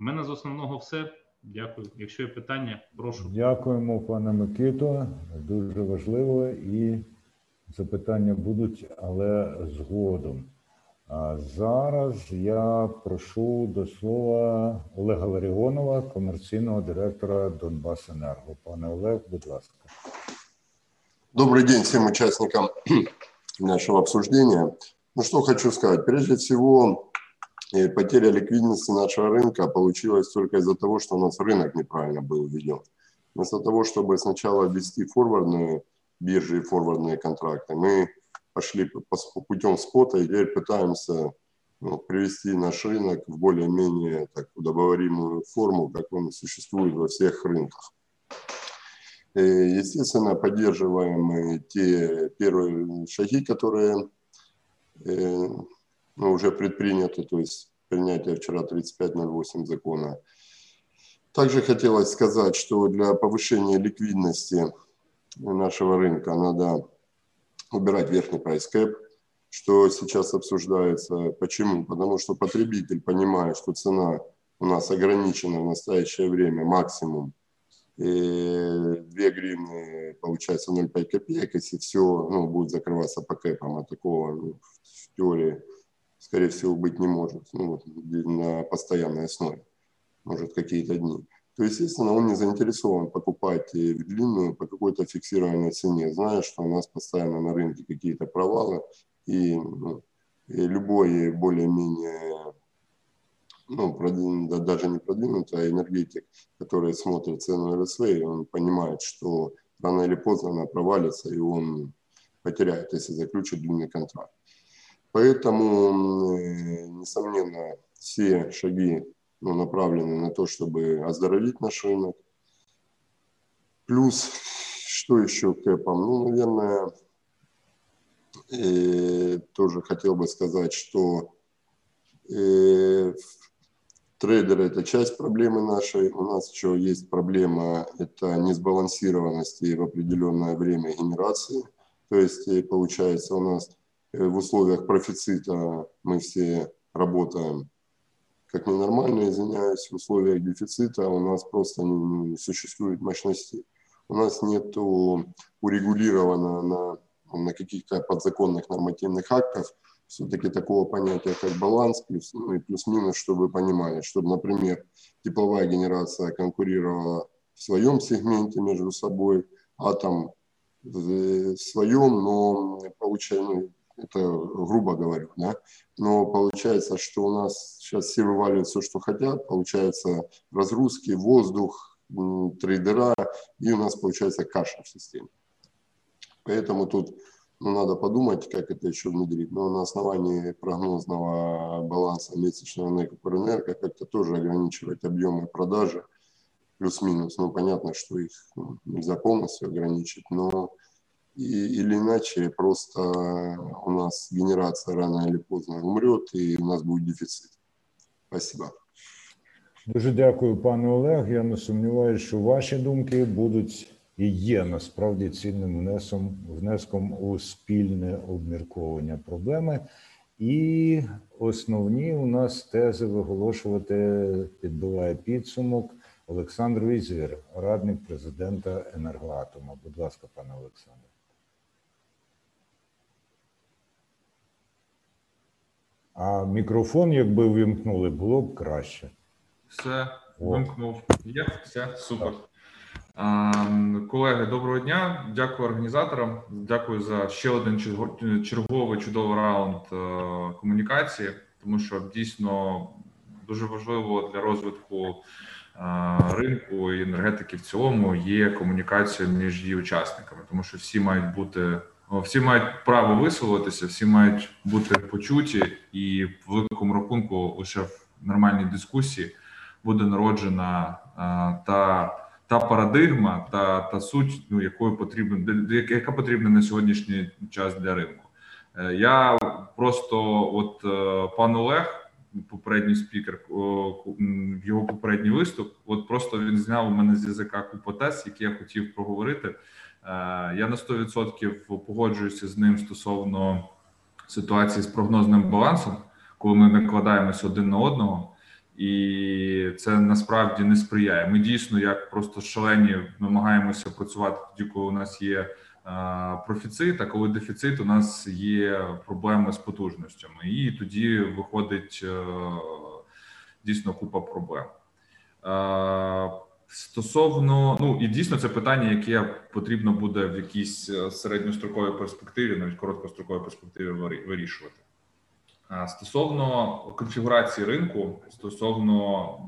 У мене з основного все. Дякую. Якщо є питання, прошу. Дякуємо, пане Микито. Дуже важливо і запитання будуть, але згодом. А зараз я прошу до слова Олега Ларіонова, комерційного директора Донбасенерго. Пане Олег, будь ласка. Добрый день всем участникам [CLEARS THROAT] нашего обсуждения. Ну что хочу сказать. Прежде всего, э, потеря ликвидности нашего рынка получилась только из-за того, что у нас рынок неправильно был введен. Вместо того, чтобы сначала ввести форвардные биржи и форвардные контракты, мы пошли по- путем спота и теперь пытаемся ну, привести наш рынок в более-менее удобоваримую форму, как он существует во всех рынках. Э, Естественно, поддерживаем мы те первые шаги, которые э, ну, уже предприняты, то есть принятие вчера 3508 закона. Также хотелось сказать, что для повышения ликвидности нашего рынка надо убирать верхний прайс кэп, что сейчас обсуждается. Почему? Потому что потребитель понимает, что цена у нас ограничена в настоящее время максимум и 2 гривны, получается 0,5 копеек, если все ну, будет закрываться по кэпам, а такого ну, в теории, скорее всего, быть не может ну, на постоянной основе, может, какие-то дни. То, естественно, он не заинтересован покупать э, длинную по какой-то фиксированной цене, зная, что у нас постоянно на рынке какие-то провалы, и, ну, и любой более-менее ну, продвин- да, даже не продвинутый, а энергетик, который смотрит цену РСВ, и он понимает, что рано или поздно она провалится, и он потеряет, если заключит длинный контракт. Поэтому, э, несомненно, все шаги ну, направлены на то, чтобы оздоровить наш рынок. Плюс, что еще к кэпам? Ну, наверное, э, тоже хотел бы сказать, что э, Трейдеры – это часть проблемы нашей. У нас еще есть проблема – это несбалансированности в определенное время генерации. То есть, э, получается, у нас э, в условиях профицита мы все работаем как ненормально, извиняюсь, в условиях дефицита у нас просто не, не существует мощностей. У нас нет урегулировано на, на каких-то подзаконных нормативных актах все-таки такого понятия, как баланс, плюс, ну и плюс-минус, чтобы вы понимали, чтобы, например, тепловая генерация конкурировала в своем сегменте между собой, атом в своем, но получается, ну, это грубо говорю, да, но получается, что у нас сейчас все вываливают все, что хотят, получается разгрузки, воздух, трейдера, и у нас получается каша в системе. Поэтому тут ну, надо подумать, как это еще внедрить. Но на основании прогнозного баланса месячного Энерго как-то тоже ограничивать объемы продажи плюс-минус. Ну, понятно, что их ну, нельзя полностью ограничить, но и, или иначе просто у нас генерация рано или поздно умрет, и у нас будет дефицит. Спасибо. Дуже дякую, пане Олег. Я не сумніваюся, що ваші думки будуть і є насправді цінним внесом, внеском у спільне обмірковування проблеми. І основні у нас тези виголошувати підбиває підсумок Олександр Візір, радник президента енергоатома. Будь ласка, пане Олександр. А мікрофон, якби вимкнули, було б краще. Все, вимкнув. Є, все, супер. А, колеги, доброго дня. Дякую організаторам. Дякую за ще один черговий чудовий раунд комунікації, тому що дійсно дуже важливо для розвитку ринку і енергетики в цілому є комунікація між її учасниками, тому що всі мають бути всі мають право висловитися, всі мають бути почуті, і в великому рахунку лише в нормальній дискусії буде народжена та та парадигма, та та суть, ну якою потрібна яка потрібна на сьогоднішній час для ринку. Е, я просто, от е, пан Олег, попередній спікер, його попередній виступ, от просто він зняв у мене з язика купу тез, які я хотів проговорити. Е, я на 100% погоджуюся з ним стосовно ситуації з прогнозним балансом, коли ми накладаємося один на одного і це насправді не сприяє. Ми дійсно, як просто шалені, намагаємося працювати тоді, коли у нас є профіцит, а коли дефіцит, у нас є проблеми з потужностями, і тоді виходить е, дійсно купа проблем. Стосовно ну і дійсно це питання, яке потрібно буде в якійсь е, середньостроковій перспективі, навіть короткостроковій перспективі вирішувати. Стосовно конфігурації ринку, стосовно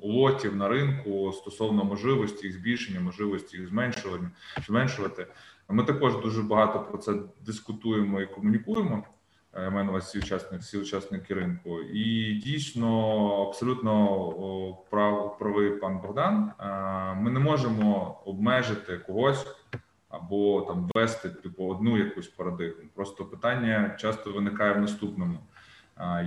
лотів на ринку, стосовно можливості їх збільшення, можливості їх зменшування, зменшувати, ми також дуже багато про це дискутуємо і комунікуємо. Я маю на увазі всі учасники, всі учасники ринку, і дійсно абсолютно прав правий пан Богдан. Ми не можемо обмежити когось або там ввести типу одну якусь парадигму. Просто питання часто виникає в наступному.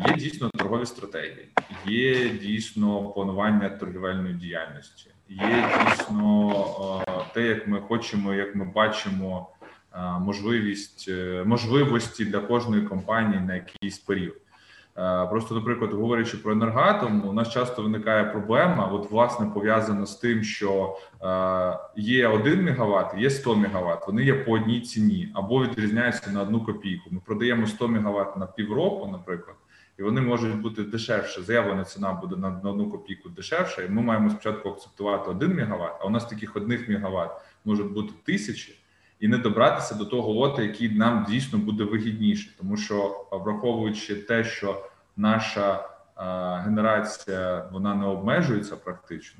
Є дійсно торгові стратегії, є дійсно планування торгівельної діяльності, є дійсно те, як ми хочемо, як ми бачимо можливість е, можливості для кожної компанії на якийсь період. Просто, наприклад, говорячи про енергатом, у нас часто виникає проблема. От власне пов'язана з тим, що є 1 МВт, є 100 МВт, Вони є по одній ціні або відрізняються на одну копійку. Ми продаємо 100 МВт на півроку, наприклад, і вони можуть бути дешевше. Заявлена ціна буде на одну копійку дешевша. І ми маємо спочатку акцептувати 1 МВт, А у нас таких одних МВт можуть бути тисячі. І не добратися до того лота, який нам дійсно буде вигідніше, тому що враховуючи те, що наша генерація вона не обмежується практично.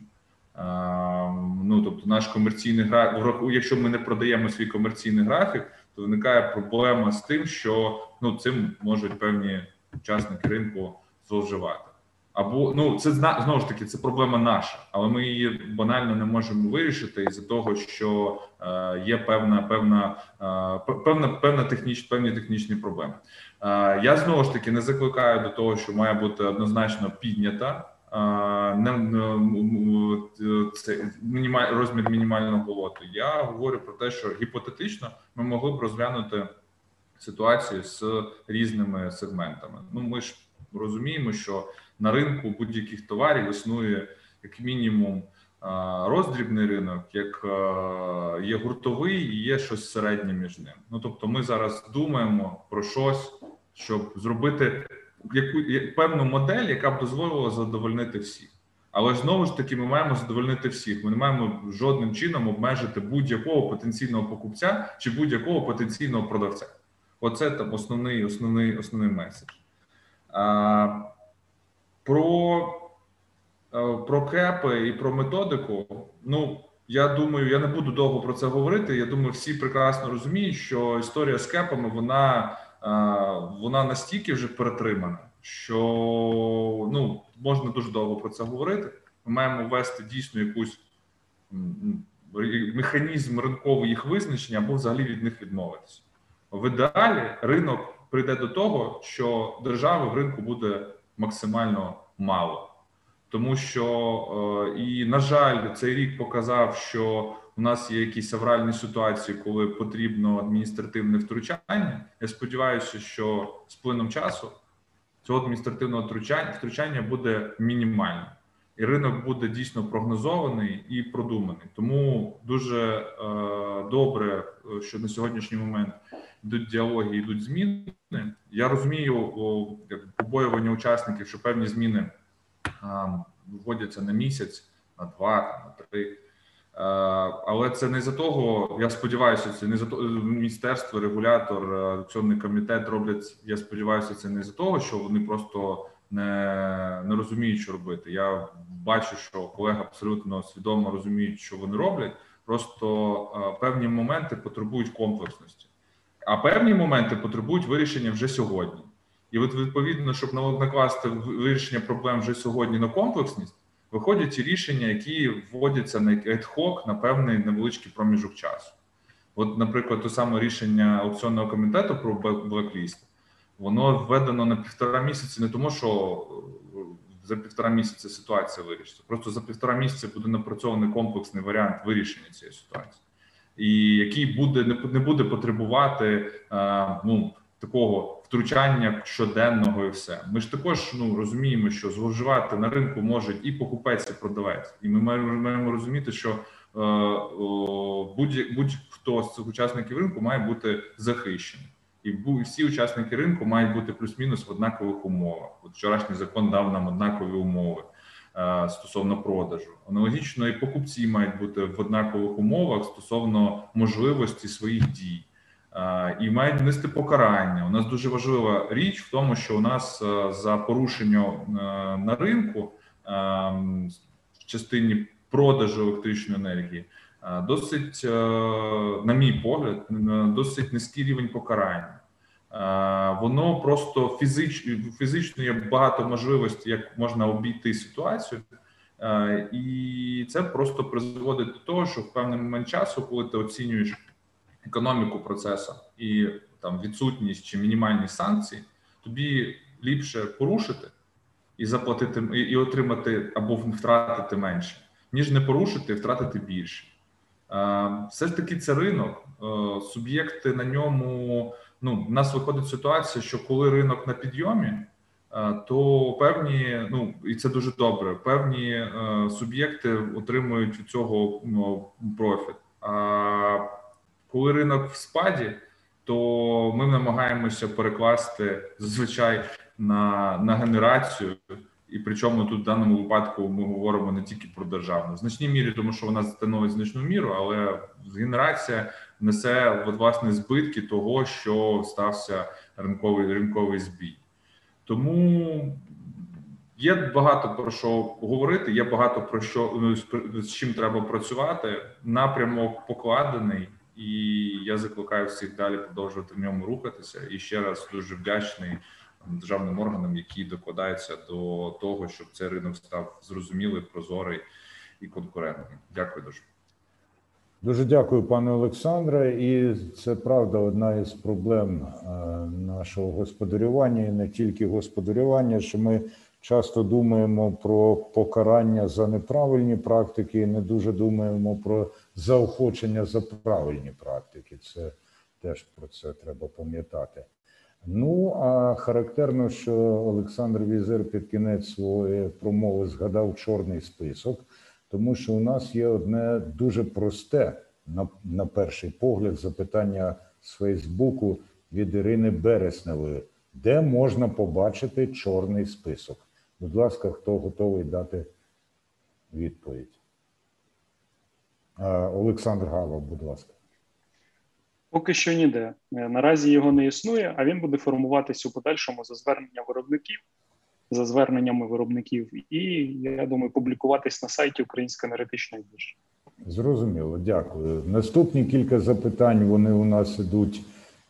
Ну тобто, наш комерційний графік, якщо ми не продаємо свій комерційний графік, то виникає проблема з тим, що ну цим можуть певні учасники ринку зловживати. Або ну це знову ж таки це проблема наша, але ми її банально не можемо вирішити із за того, що е, є певна певна е, певна певна техніч, певні технічні проблеми. Е, я знову ж таки не закликаю до того, що має бути однозначно піднята е, не, не це мінімаль, розмір мінімального лоту. Я говорю про те, що гіпотетично ми могли б розглянути ситуацію з різними сегментами. Ну ми ж розуміємо, що на ринку будь-яких товарів існує як мінімум роздрібний ринок, як є гуртовий і є щось середнє між ним. Ну тобто, ми зараз думаємо про щось, щоб зробити яку певну модель, яка б дозволила задовольнити всіх. Але знову ж таки, ми маємо задовольнити всіх. Ми не маємо жодним чином обмежити будь-якого потенційного покупця чи будь-якого потенційного продавця. Оце там основний основний основний меседж. А, Про про кепи і про методику. Ну я думаю, я не буду довго про це говорити. Я думаю, всі прекрасно розуміють, що історія з кепами вона вона настільки вже перетримана, що ну можна дуже довго про це говорити. Ми маємо ввести дійсно якусь механізм ринкового їх визначення або взагалі від них відмовитися. В ідеалі ринок прийде до того, що держави в ринку буде максимально мало, тому що е, і на жаль, цей рік показав, що у нас є якісь авральні ситуації, коли потрібно адміністративне втручання. Я сподіваюся, що з плином часу цього адміністративного втручання буде мінімально. І ринок буде дійсно прогнозований і продуманий. Тому дуже е, добре, е, що на сьогоднішній момент йдуть діалоги, йдуть зміни. Я розумію побоювання учасників, що певні зміни вводяться на місяць, на два, на три. Але це не за того. Я сподіваюся, це не за того міністерство, регулятор, акціонний комітет роблять. Я сподіваюся, це не за того, що вони просто не не розуміють, що робити. Я бачу, що колеги абсолютно свідомо розуміють, що вони роблять. Просто певні моменти потребують комплексності, а певні моменти потребують вирішення вже сьогодні. І от відповідно, щоб накласти вирішення проблем вже сьогодні на комплексність, виходять ті рішення, які вводяться на ad-hoc на певний невеличкий проміжок часу. От, наприклад, те саме рішення аукціонного комітету про блекліст, воно введено на півтора місяці, не тому, що е, за півтора місяця ситуація вирішиться. Просто за півтора місяця буде напрацьований комплексний варіант вирішення цієї ситуації, і який буде не буде потребувати е, ну такого втручання щоденного, і все. Ми ж також ну розуміємо, що зловживати на ринку можуть і покупець, і продавець, і ми маємо, розуміти, що е, будь будь-хто з цих учасників ринку має бути захищений. І всі учасники ринку мають бути плюс-мінус в однакових умовах. От вчорашній закон дав нам однакові умови е, стосовно продажу. Аналогічно, і покупці мають бути в однакових умовах стосовно можливості своїх дій і мають нести покарання. У нас дуже важлива річ в тому, що у нас е, за порушення е, на ринку е, в частині продажу електричної енергії досить, на мій погляд, досить низький рівень покарання. Воно просто фізично фізично є багато можливостей, як можна обійти ситуацію. І це просто призводить до того, що в певний момент часу, коли ти оцінюєш економіку процесу і там відсутність чи мінімальність санкцій, тобі ліпше порушити і заплатити і, отримати або втратити менше, ніж не порушити і втратити більше. Все ж таки, це ринок, суб'єкти на ньому. Ну, в нас виходить ситуація, що коли ринок на підйомі, то певні, ну і це дуже добре. Певні суб'єкти отримують від цього ну, профіт. А коли ринок в спаді, то ми намагаємося перекласти зазвичай на на генерацію, і причому тут в даному випадку ми говоримо не тільки про державну в значній мірі, тому що вона становить значну міру, але генерація несе власне збитки того, що стався ринковий ринковий збій. Тому є багато про що говорити. Є багато про що ну, з чим треба працювати. Напрямок покладений. І я закликаю всіх далі продовжувати в ньому рухатися. І ще раз дуже вдячний державним органам, які докладаються до того, щоб цей ринок став зрозумілий, прозорий і конкурентним. Дякую дуже. Дуже дякую, пане Олександре. І це правда одна із проблем е, нашого господарювання, і не тільки господарювання, що ми часто думаємо про покарання за неправильні практики, і не дуже думаємо про заохочення за правильні практики. Це теж про це треба пам'ятати. Ну а характерно, що Олександр Візер під кінець своєї промови згадав чорний список, тому що у нас є одне дуже просте, на, на перший погляд, запитання з Фейсбуку від Ірини Бересневої, де можна побачити чорний список. Будь ласка, хто готовий дати відповідь? Олександр Гава, будь ласка. Поки що ніде. Е, наразі його не існує, а він буде формуватися у подальшому за звернення виробників, за зверненнями виробників, і я думаю, публікуватись на сайті Української енергетичної біржі. Зрозуміло, дякую. Наступні кілька запитань вони у нас ідуть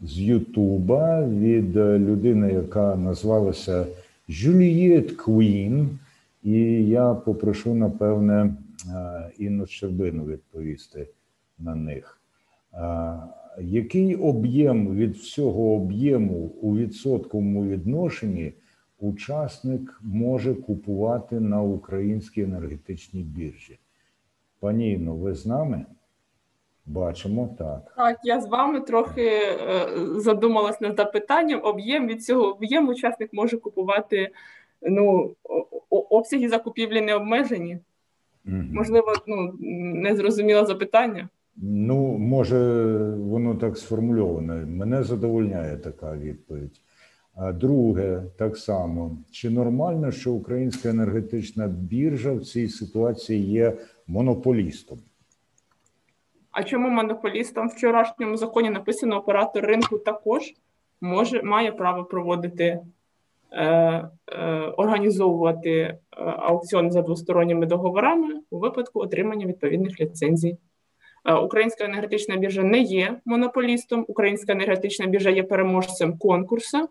з Ютуба від людини, яка назвалася Жюлієт Квін. І я попрошу, напевне, Інну Щербину відповісти на них. Який об'єм від всього об'єму у відсотковому відношенні учасник може купувати на українській енергетичній біржі? Пані Інно, ви з нами? Бачимо так. Так, я з вами трохи е, задумалась над запитанням. Об'єм від цього об'єму учасник може купувати ну, обсяги закупівлі не обмежені. Угу. Можливо, ну не зрозуміло запитання. Ну, може, воно так сформульоване. Мене задовольняє така відповідь. Друге, так само, чи нормально, що українська енергетична біржа в цій ситуації є монополістом? А чому монополістам в вчорашньому законі написано оператор ринку також може має право проводити е, е, організовувати е, аукціони за двосторонніми договорами у випадку отримання відповідних ліцензій? Українська енергетична біржа не є монополістом. Українська енергетична біржа є переможцем конкурсу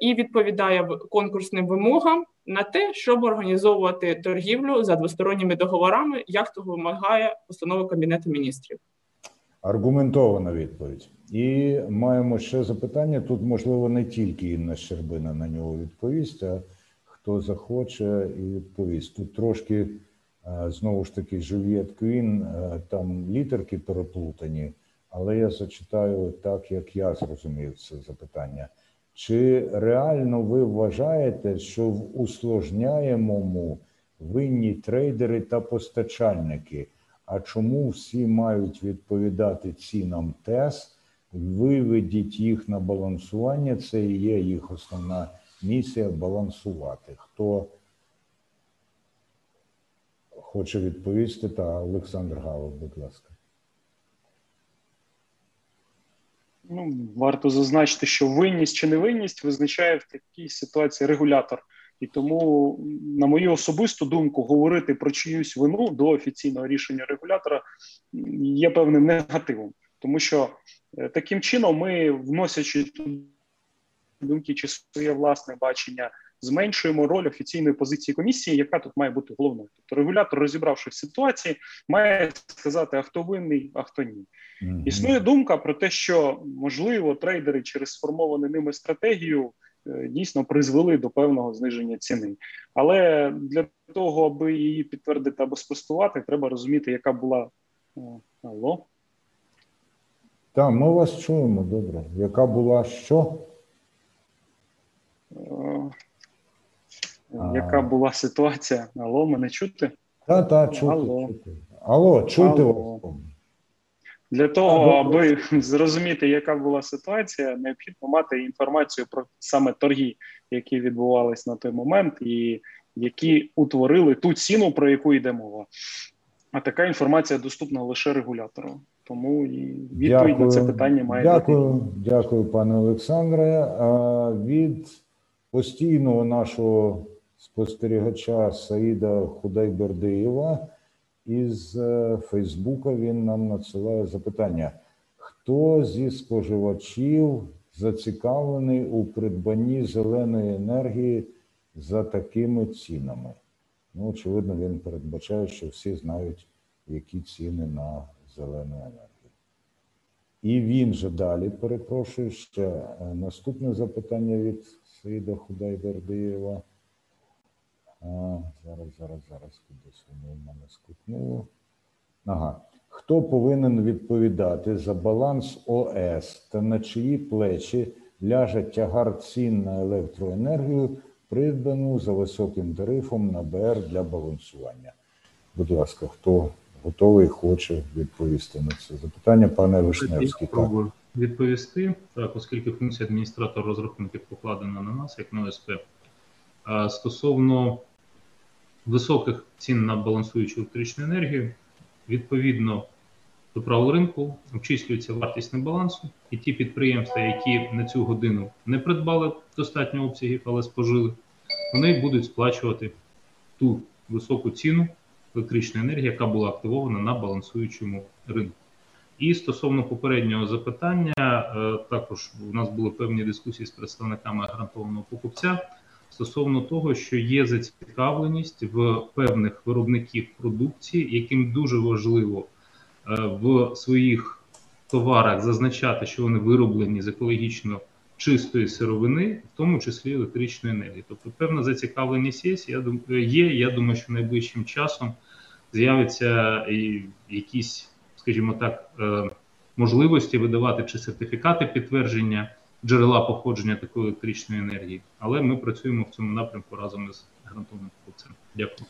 і відповідає конкурсним вимогам на те, щоб організовувати торгівлю за двосторонніми договорами, як того вимагає постанова Кабінету міністрів. Аргументована відповідь. І маємо ще запитання. Тут, можливо, не тільки Інна Щербина на нього відповість, а хто захоче і відповість. Тут трошки е, знову ж таки Жюльєт Квін, е, там літерки переплутані, але я зачитаю так, як я зрозумів це запитання. Чи реально ви вважаєте, що в усложняємому винні трейдери та постачальники? А чому всі мають відповідати цінам ТЕС? Виведіть їх на балансування. Це і є їх основна місія балансувати. Хто хоче відповісти? Та Олександр Галов, будь ласка. Ну, варто зазначити, що винність чи невинність визначає в такій ситуації регулятор. І тому, на мою особисту думку, говорити про чиюсь вину до офіційного рішення регулятора є певним негативом, тому що е, таким чином ми, вносячи думки чи своє власне бачення, зменшуємо роль офіційної позиції комісії, яка тут має бути головною. Тобто регулятор, розібравшись в ситуації, має сказати, а хто винний, а хто ні. Мгм. Існує думка про те, що можливо трейдери через сформовану ними стратегію е, дійсно призвели до певного зниження ціни. Але для того, аби її підтвердити або спростувати, треба розуміти, яка була алло. Так, ми вас чуємо добре. Яка була що? Яка була ситуація? Алло, мене чути? Та, та, чути, Алло. чути. Алло, чути Алло. вас. Для того, аби [LAUGHS] зрозуміти, яка була ситуація, необхідно мати інформацію про саме торги, які відбувались на той момент, і які утворили ту ціну, про яку йде мова. А така інформація доступна лише регулятору. Тому і відповідь на це питання має дякую, дати. дякую, пане Олександре. А, Від постійного нашого спостерігача Саїда Худайбердиєва із е, Фейсбука він нам надсилає запитання: хто зі споживачів зацікавлений у придбанні зеленої енергії за такими цінами? Ну, очевидно, він передбачає, що всі знають, які ціни на зелену енергію. І він же далі, перепрошую, ще е, наступне запитання від Саїда Худайбердиєва. Зараз, зараз, зараз кудись воно в мене скутнуло. Ага. Хто повинен відповідати за баланс ОС та на чиї плечі ляже тягар цін на електроенергію, придбану за високим тарифом на БР для балансування? Будь ласка, хто готовий хоче відповісти на це запитання, пане Вишневський? Так. відповісти, так, оскільки функція адміністратора розрахунків покладена на нас, як на ОСП. Стосовно високих цін на балансуючу електричну енергію, відповідно до правил ринку обчислюється вартість небалансу, і ті підприємства, які на цю годину не придбали достатньо обсягів, але спожили, вони будуть сплачувати ту високу ціну електричної енергії, яка була активована на балансуючому ринку. І стосовно попереднього запитання, е, також у нас були певні дискусії з представниками гарантованого покупця стосовно того, що є зацікавленість в певних виробників продукції, яким дуже важливо е, в своїх товарах зазначати, що вони вироблені з екологічно чистої сировини, в тому числі електричної енергії. Тобто певна зацікавленість є. Я дум- е, є. Я думаю, що найближчим часом з'явиться якісь, скажімо так, е, можливості видавати чи сертифікати підтвердження джерела походження такої електричної енергії. Але ми працюємо в цьому напрямку разом із гарантованим покупцем. Дякую.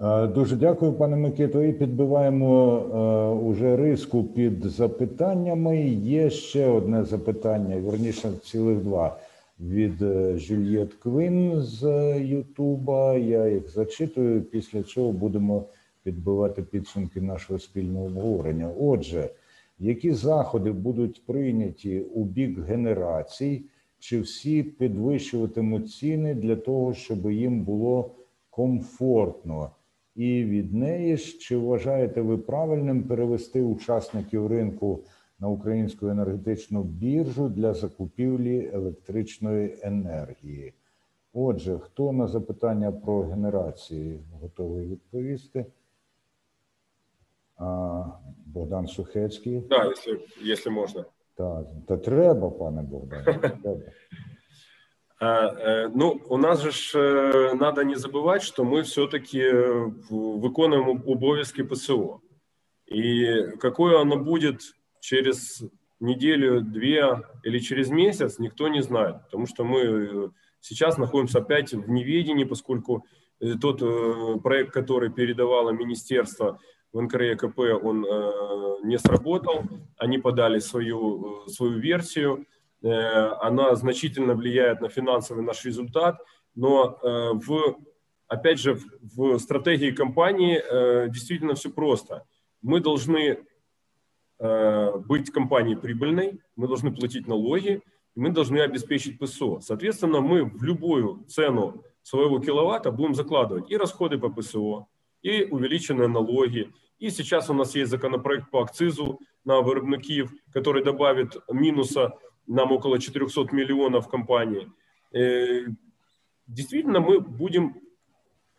Е, Дуже дякую, пане Микито. І підбиваємо е, уже риску під запитаннями. Є ще одне запитання, вірніше, цілих два від е, Жюльєт Квін з е, Ютуба. Я їх зачитую, після чого будемо підбивати підсумки нашого спільного обговорення. Отже, які заходи будуть прийняті у бік генерацій, чи всі підвищуватимуть ціни для того, щоб їм було комфортно? І від неї ж чи вважаєте ви правильним перевести учасників ринку на українську енергетичну біржу для закупівлі електричної енергії? Отже, хто на запитання про генерації готовий відповісти? А, Богдан Сухецький. Да, если, если можно. Так, та треба, пане Богдан. [LAUGHS] Треба. Ну, у нас же ж э, надо не забывать, что мы все-таки э, виконуємо обов'язки ПСО. И какое оно будет через неделю, две или через месяц, никто не знает. Потому что мы э, сейчас находимся опять в неведении, поскольку тот проект, который передавало министерство в НКРЕКП, он не сработал. Они подали свою, свою версию. Э, она значительно влияет на финансовый наш результат, но э, в, опять же, в стратегии компании э, действительно все просто. Мы должны быть компанией прибыльной, мы должны платить налоги, мы должны обеспечить ПСО. Соответственно, мы в любую цену своего киловатта будем закладывать и расходы по ПСО, и увеличенные налоги. И сейчас у нас есть законопроект по акцизу на виробників, который добавит минуса нам около 400 миллионов компании. Э, действительно, мы будем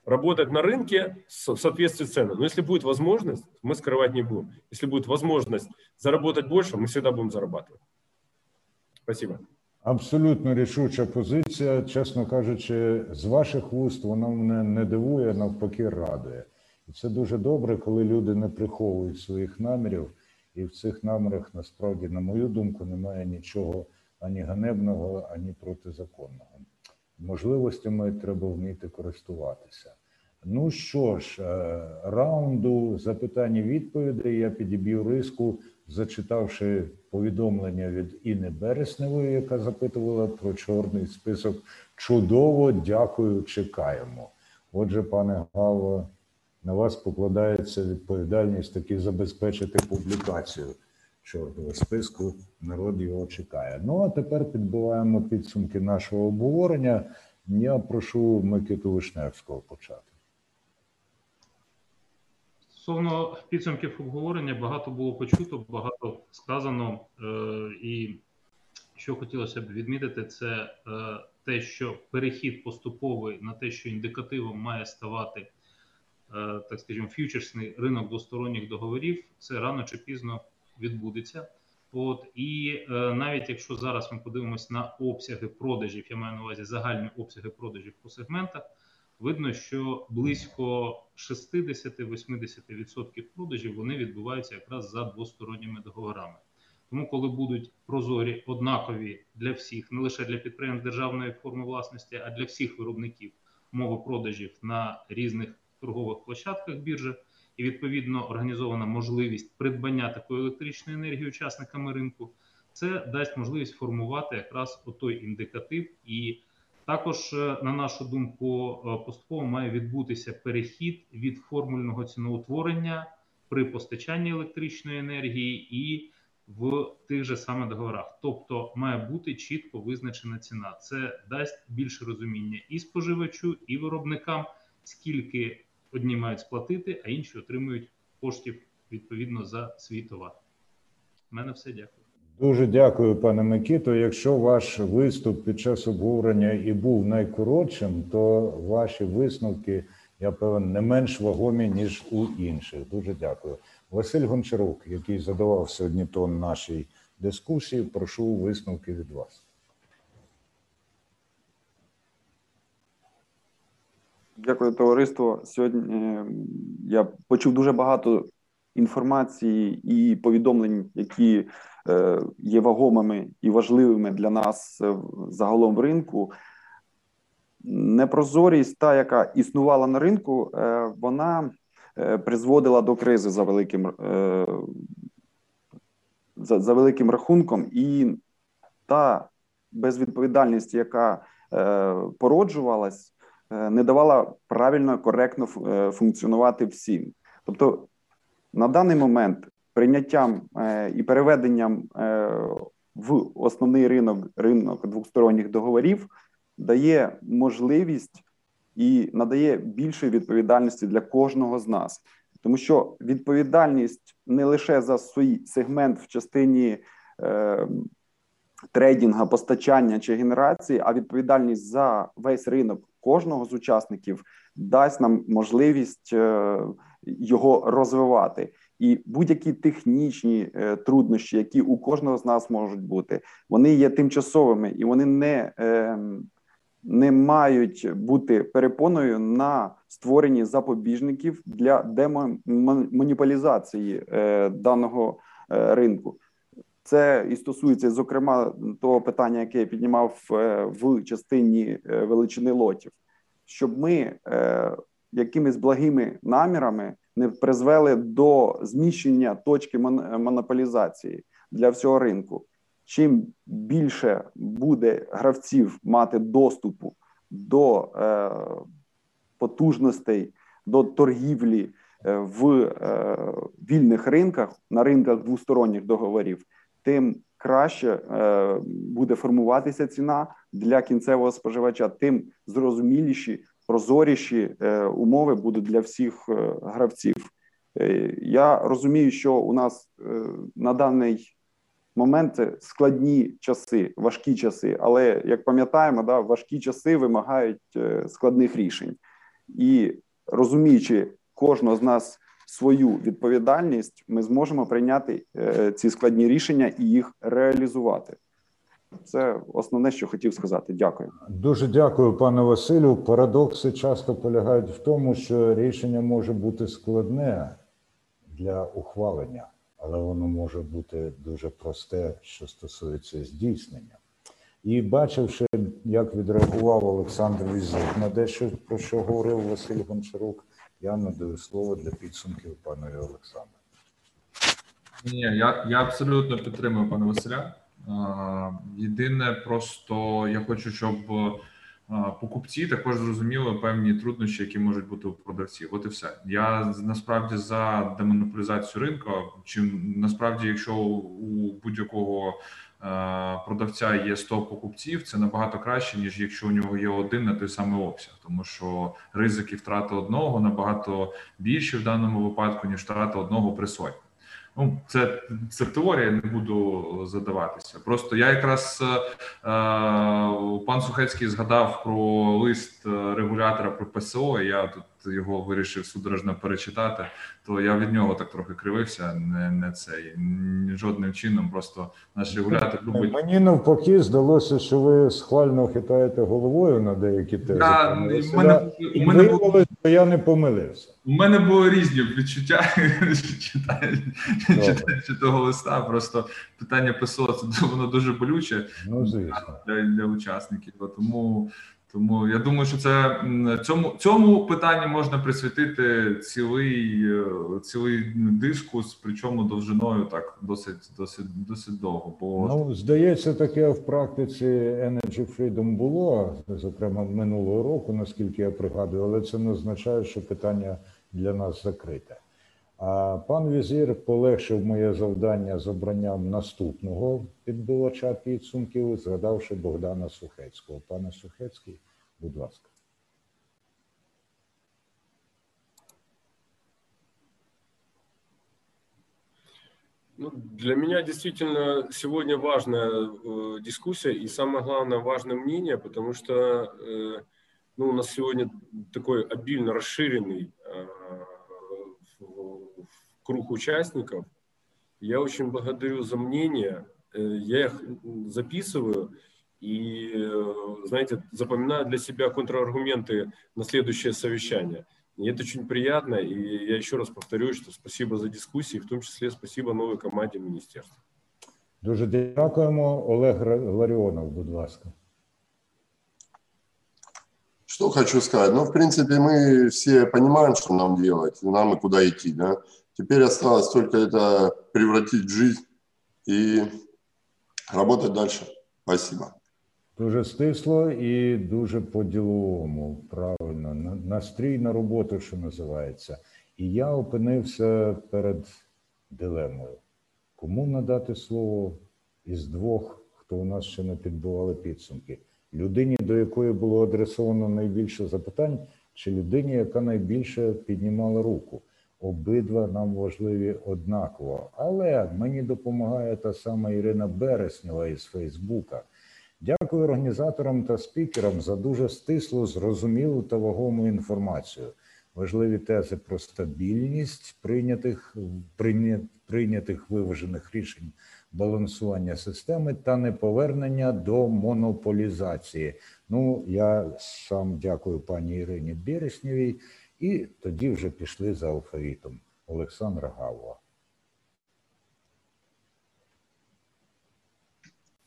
работать на рынке в соответствии с ценами. Но если будет возможность, мы скрывать не будем. Если будет возможность заработать больше, мы всегда будем зарабатывать. Спасибо. Абсолютно рішуча позиція. Чесно кажучи, з ваших вуст вона мене не дивує, навпаки, радує. Це дуже добре, коли люди не приховують своїх намірів. І в цих намірах насправді, на мою думку, немає нічого ані ганебного, ані протизаконного. Можливостями треба вміти користуватися. Ну що ж, е, раунду запитань і відповідей я підіб'ю риску, зачитавши повідомлення від Інни Бересневої, яка запитувала про чорний список. Чудово, дякую, чекаємо. Отже, пане Галво, на вас покладається відповідальність таки забезпечити публікацію чорного списку. Народ його чекає. Ну а тепер підбиваємо підсумки нашого обговорення. Я прошу Микиту Вишневського почати. Стосовно підсумків обговорення багато було почуто, багато сказано, е, і що хотілося б відмітити, це е, те, що перехід поступовий на те, що індикативом має ставати так скажімо, фьючерсний ринок двосторонніх договорів, це рано чи пізно відбудеться. От і е, навіть якщо зараз ми подивимося на обсяги продажів, я маю на увазі загальні обсяги продажів по сегментах, видно, що близько 60-80% продажів вони відбуваються якраз за двосторонніми договорами. Тому, коли будуть прозорі однакові для всіх, не лише для підприємств державної форми власності, а для всіх виробників мови продажів на різних торгових площадках біржі, і відповідно організована можливість придбання такої електричної енергії учасниками ринку. Це дасть можливість формувати якраз отой індикатив, і також, е, на нашу думку, е, поступово має відбутися перехід від формульного ціноутворення при постачанні електричної енергії і в тих же саме договорах. Тобто має бути чітко визначена ціна. Це дасть більше розуміння і споживачу, і виробникам, скільки одні мають сплатити, а інші отримують коштів відповідно за свій товар. У мене все дякую. Дуже дякую, пане Микіто. Якщо ваш виступ під час обговорення і був найкоротшим, то ваші висновки, я певен, не менш вагомі, ніж у інших. Дуже дякую. Василь Гончарук, який задавав сьогодні тон нашій дискусії, прошу висновки від вас. Дякую, товариство. Сьогодні е, я почув дуже багато інформації і повідомлень, які е, є вагомими і важливими для нас загалом в ринку. Непрозорість, та яка існувала на ринку, е, вона призводила до кризи за великим за, за великим рахунком, і та безвідповідальність, яка породжувалась. Е, не давала правильно коректно е, функціонувати всім. Тобто на даний момент прийняттям і переведенням в основний ринок ринок двосторонніх договорів дає можливість і надає більшої відповідальності для кожного з нас, тому що відповідальність не лише за свій сегмент в частині е, трейдинга, постачання чи генерації, а відповідальність за весь ринок кожного з учасників дасть нам можливість е, його розвивати. І будь-які технічні е, труднощі, які у кожного з нас можуть бути, вони є тимчасовими і вони не е, не мають бути перепоною на створенні запобіжників для демонополізації е, даного ринку. Це і стосується зокрема того питання, яке я піднімав е, в частині е, величини лотів, щоб ми е, якимись благими намірами не призвели до зміщення точки монополізації для всього ринку. Чим більше буде гравців мати доступу до потужностей, до торгівлі в вільних ринках на ринках двосторонніх договорів, тим краще е, буде формуватися ціна для кінцевого споживача, тим зрозуміліші прозоріші е, умови будуть для всіх е, гравців. Я розумію, що у нас на даний момент складні часи, важкі часи, але як пам'ятаємо, да, важкі часи вимагають складних рішень і розуміючи кожного з нас свою відповідальність, ми зможемо прийняти ці складні рішення і їх реалізувати. Це основне, що хотів сказати. Дякую. Дуже дякую, пане Василю. Парадокси часто полягають в тому, що рішення може бути складне для ухвалення, але воно може бути дуже просте, що стосується здійснення. І бачивши, як відреагував Олександр Візик на дещо про що говорив Василь Гончарук, я надаю слово для підсумків панові Олександру. Ні, я я абсолютно підтримую пана Василя. Єдине, просто я хочу, щоб покупці також зрозуміли певні труднощі, які можуть бути у продавців. От і все. Я насправді за демонополізацію ринку. Чи насправді, якщо у будь-якого продавця є 100 покупців, це набагато краще ніж якщо у нього є один на той самий обсяг, тому що ризики втрати одного набагато більші в даному випадку ніж втрата одного при сотні. Ну, це це теорія, не буду задаватися. Просто я якраз е, е пан Сухецький згадав про лист е, регулятора про ПСО. і Я тут його вирішив судорожно перечитати, то я від нього так трохи кривився. Не не цей жодним чином. Просто наш регулятор любить. Мені навпаки здалося, що ви схвально хитаєте головою на деякі тези. Да, мене, мене що я не помилився. У мене були різні відчуття [LAUGHS] читаючи того листа. Просто питання ПСО це [LAUGHS] воно дуже болюче ну, звісно. для, для учасників. Тому. Тому я думаю, що це цьому цьому питанні можна присвятити цілий е, цілий дискус, причому довжиною так досить досить досить довго. Бо ну здається, таке в практиці Energy Freedom було зокрема минулого року, наскільки я пригадую, але це не означає, що питання для нас закрите. А пан візір полегшив моє завдання з обранням наступного підбивача підсумків, згадавши Богдана Сухецького. Пане Сухецький, будь ласка. Ну, для меня действительно сегодня важная э, дискуссия и самое главное важное мнение, потому что э, ну, у нас сегодня такой обильно расширенный э, круг участников. Я очень благодарю за мнение. Э, я их записываю и, э, знаете, запоминаю для себя контраргументы на следующее совещание. И это очень приятно. И я еще раз повторю, что спасибо за дискуссии, в том числе спасибо новой команде министерства. Дуже дякуємо. Олег Ларіонов, будь ласка. Что хочу сказать? Ну, в принципе, мы все понимаем, что нам делать, нам и куда идти, да. Теперь осталось только это превратить в жизнь и работать дальше. Спасибо. Дуже стисло і дуже по-діловому, правильно. Настрій на роботу, що називається. І я опинився перед дилемою. Кому надати слово із двох, хто у нас ще не підбивали підсумки? Людині, до якої було адресовано найбільше запитань, чи людині, яка найбільше піднімала руку? Обидва нам важливі однаково. Але мені допомагає та сама Ірина Береснєва із Фейсбука. Дякую організаторам та спікерам за дуже стислу, зрозумілу та вагому інформацію. Важливі тези про стабільність прийнятих прийнятих виважених рішень балансування системи та неповернення до монополізації. Ну я сам дякую пані Ірині Береснєвій, і тоді вже пішли за алфавітом Олександра Гавла.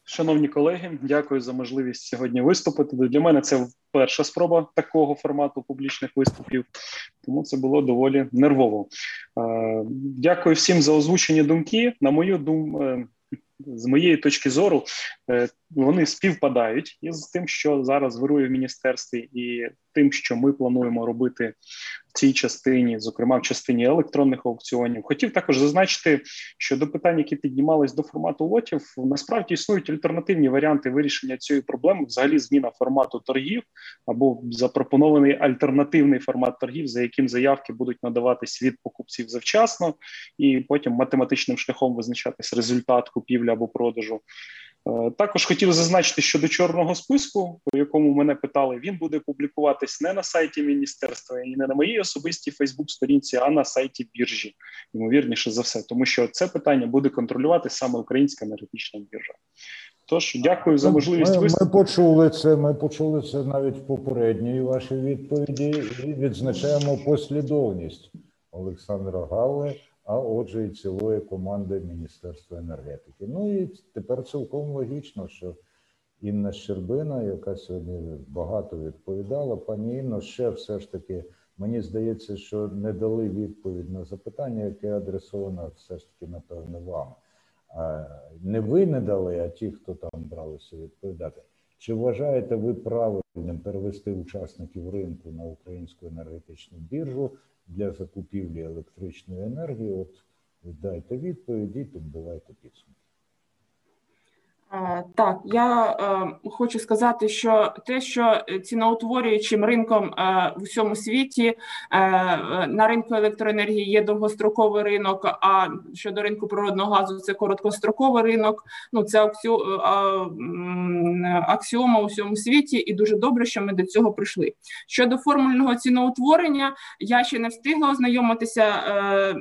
Шановні колеги, дякую за можливість сьогодні виступити. Для мене це перша спроба такого формату публічних виступів, тому це було доволі нервово. Е, дякую всім за озвучені думки. На мою думку, е, з моєї точки зору, вони співпадають із тим, що зараз вирує в міністерстві, і тим, що ми плануємо робити в цій частині, зокрема в частині електронних аукціонів. Хотів також зазначити, що до питань, які піднімались до формату лотів, насправді існують альтернативні варіанти вирішення цієї проблеми, взагалі зміна формату торгів або запропонований альтернативний формат торгів, за яким заявки будуть надаватись від покупців завчасно, і потім математичним шляхом визначатись результат купівлі або продажу. Е, також хотів зазначити щодо чорного списку, по якому мене питали, він буде публікуватись не на сайті міністерства і не на моїй особистій Фейсбук-сторінці, а на сайті біржі, ймовірніше за все, тому що це питання буде контролювати саме Українська енергетична біржа. Тож дякую за можливість ми, виступити. Ми почули це. Ми почули це навіть в попередній вашій відповіді і відзначаємо послідовність Олександра Галли а отже, і цілої команди Міністерства енергетики. Ну і тепер цілком логічно, що Інна Щербина, яка сьогодні багато відповідала, пані Інно, ще все ж таки. Мені здається, що не дали відповідь на запитання, яке адресовано все ж таки, напевне, вам. Не ви не дали, а ті, хто там бралися відповідати. Чи вважаєте ви правильним перевести учасників ринку на українську енергетичну біржу для закупівлі електричної енергії. От дайте відповіді, підбивайте підсумки. Е, так, я е, хочу сказати, що те, що ціноутворюючим ринком е, в усьому світі е, на ринку електроенергії є довгостроковий ринок. А щодо ринку природного газу, це короткостроковий ринок. Ну це аксіо, е, аксіома у всьому світі, і дуже добре, що ми до цього прийшли. Щодо формульного ціноутворення, я ще не встигла ознайомитися е,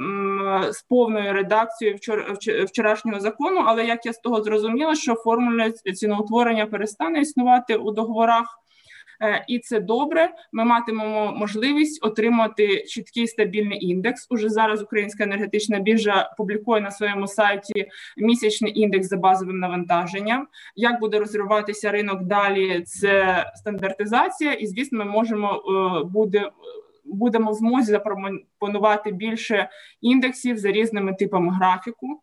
з повною редакцією вчор, вчорашнього закону, але як я з того зрозуміла, що формуля ціноутворення перестане існувати у договорах. Е, і це добре. Ми матимемо можливість отримати чіткий стабільний індекс. Уже зараз Українська енергетична біржа публікує на своєму сайті місячний індекс за базовим навантаженням. Як буде розвиватися ринок далі? Це стандартизація, і звісно, ми можемо е, буде. Будемо в змозі запропонувати більше індексів за різними типами графіку.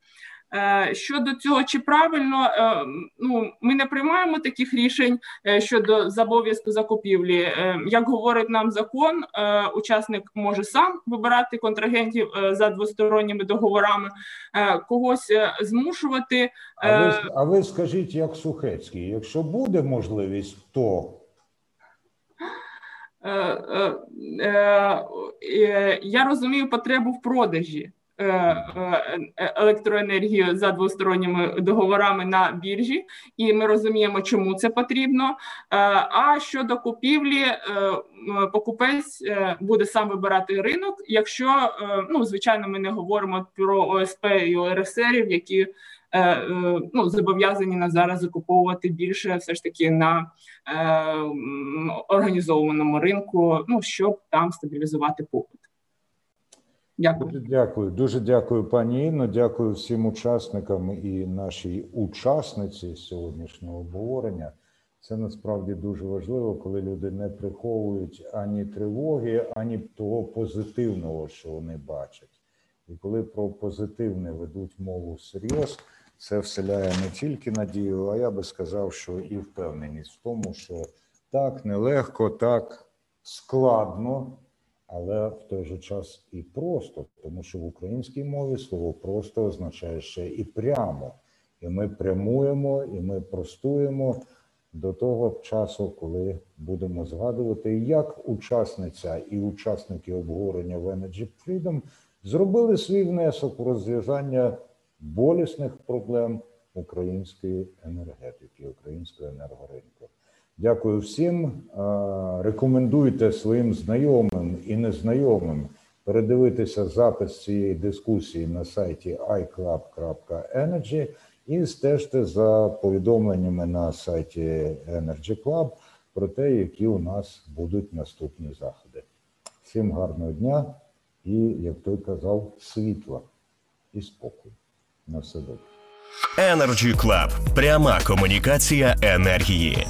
Е, щодо цього, чи правильно е, ну ми не приймаємо таких рішень е, щодо зобов'язку закупівлі. Як говорить нам закон, учасник може сам вибирати контрагентів за двосторонніми договорами, когось змушувати. А ви, а ви скажіть, як Сухецький, якщо буде можливість, то я розумію потребу в продажі. Е, е, електроенергію за двосторонніми договорами на біржі, і ми розуміємо, чому це потрібно. Е, а щодо купівлі, покупець буде сам вибирати ринок, якщо ну звичайно ми не говоримо про ОСП і ОРСРів, які ну, зобов'язані на зараз закуповувати більше, все ж таки на організованому ринку, ну щоб там стабілізувати попит. Дякую. Дуже дякую, дуже дякую, пані Інно. Дякую всім учасникам і нашій учасниці сьогоднішнього обговорення. Це насправді дуже важливо, коли люди не приховують ані тривоги, ані того позитивного, що вони бачать. І коли про позитивне ведуть мову всерйоз, це вселяє не тільки надію, а я би сказав, що і впевненість в тому, що так нелегко, так складно але в той же час і просто, тому що в українській мові слово просто означає ще і прямо. І ми прямуємо, і ми простуємо до того часу, коли будемо згадувати, як учасниця і учасники обговорення в Energy Freedom зробили свій внесок у розв'язання болісних проблем української енергетики, українського енергоринку. Дякую всім. Рекомендуйте своїм знайомим і незнайомим передивитися запис цієї дискусії на сайті iClub.energy і стежте за повідомленнями на сайті Energy Club про те, які у нас будуть наступні заходи. Всім гарного дня і, як той казав, світла і спокою. На все добре. Energy Club. пряма комунікація енергії.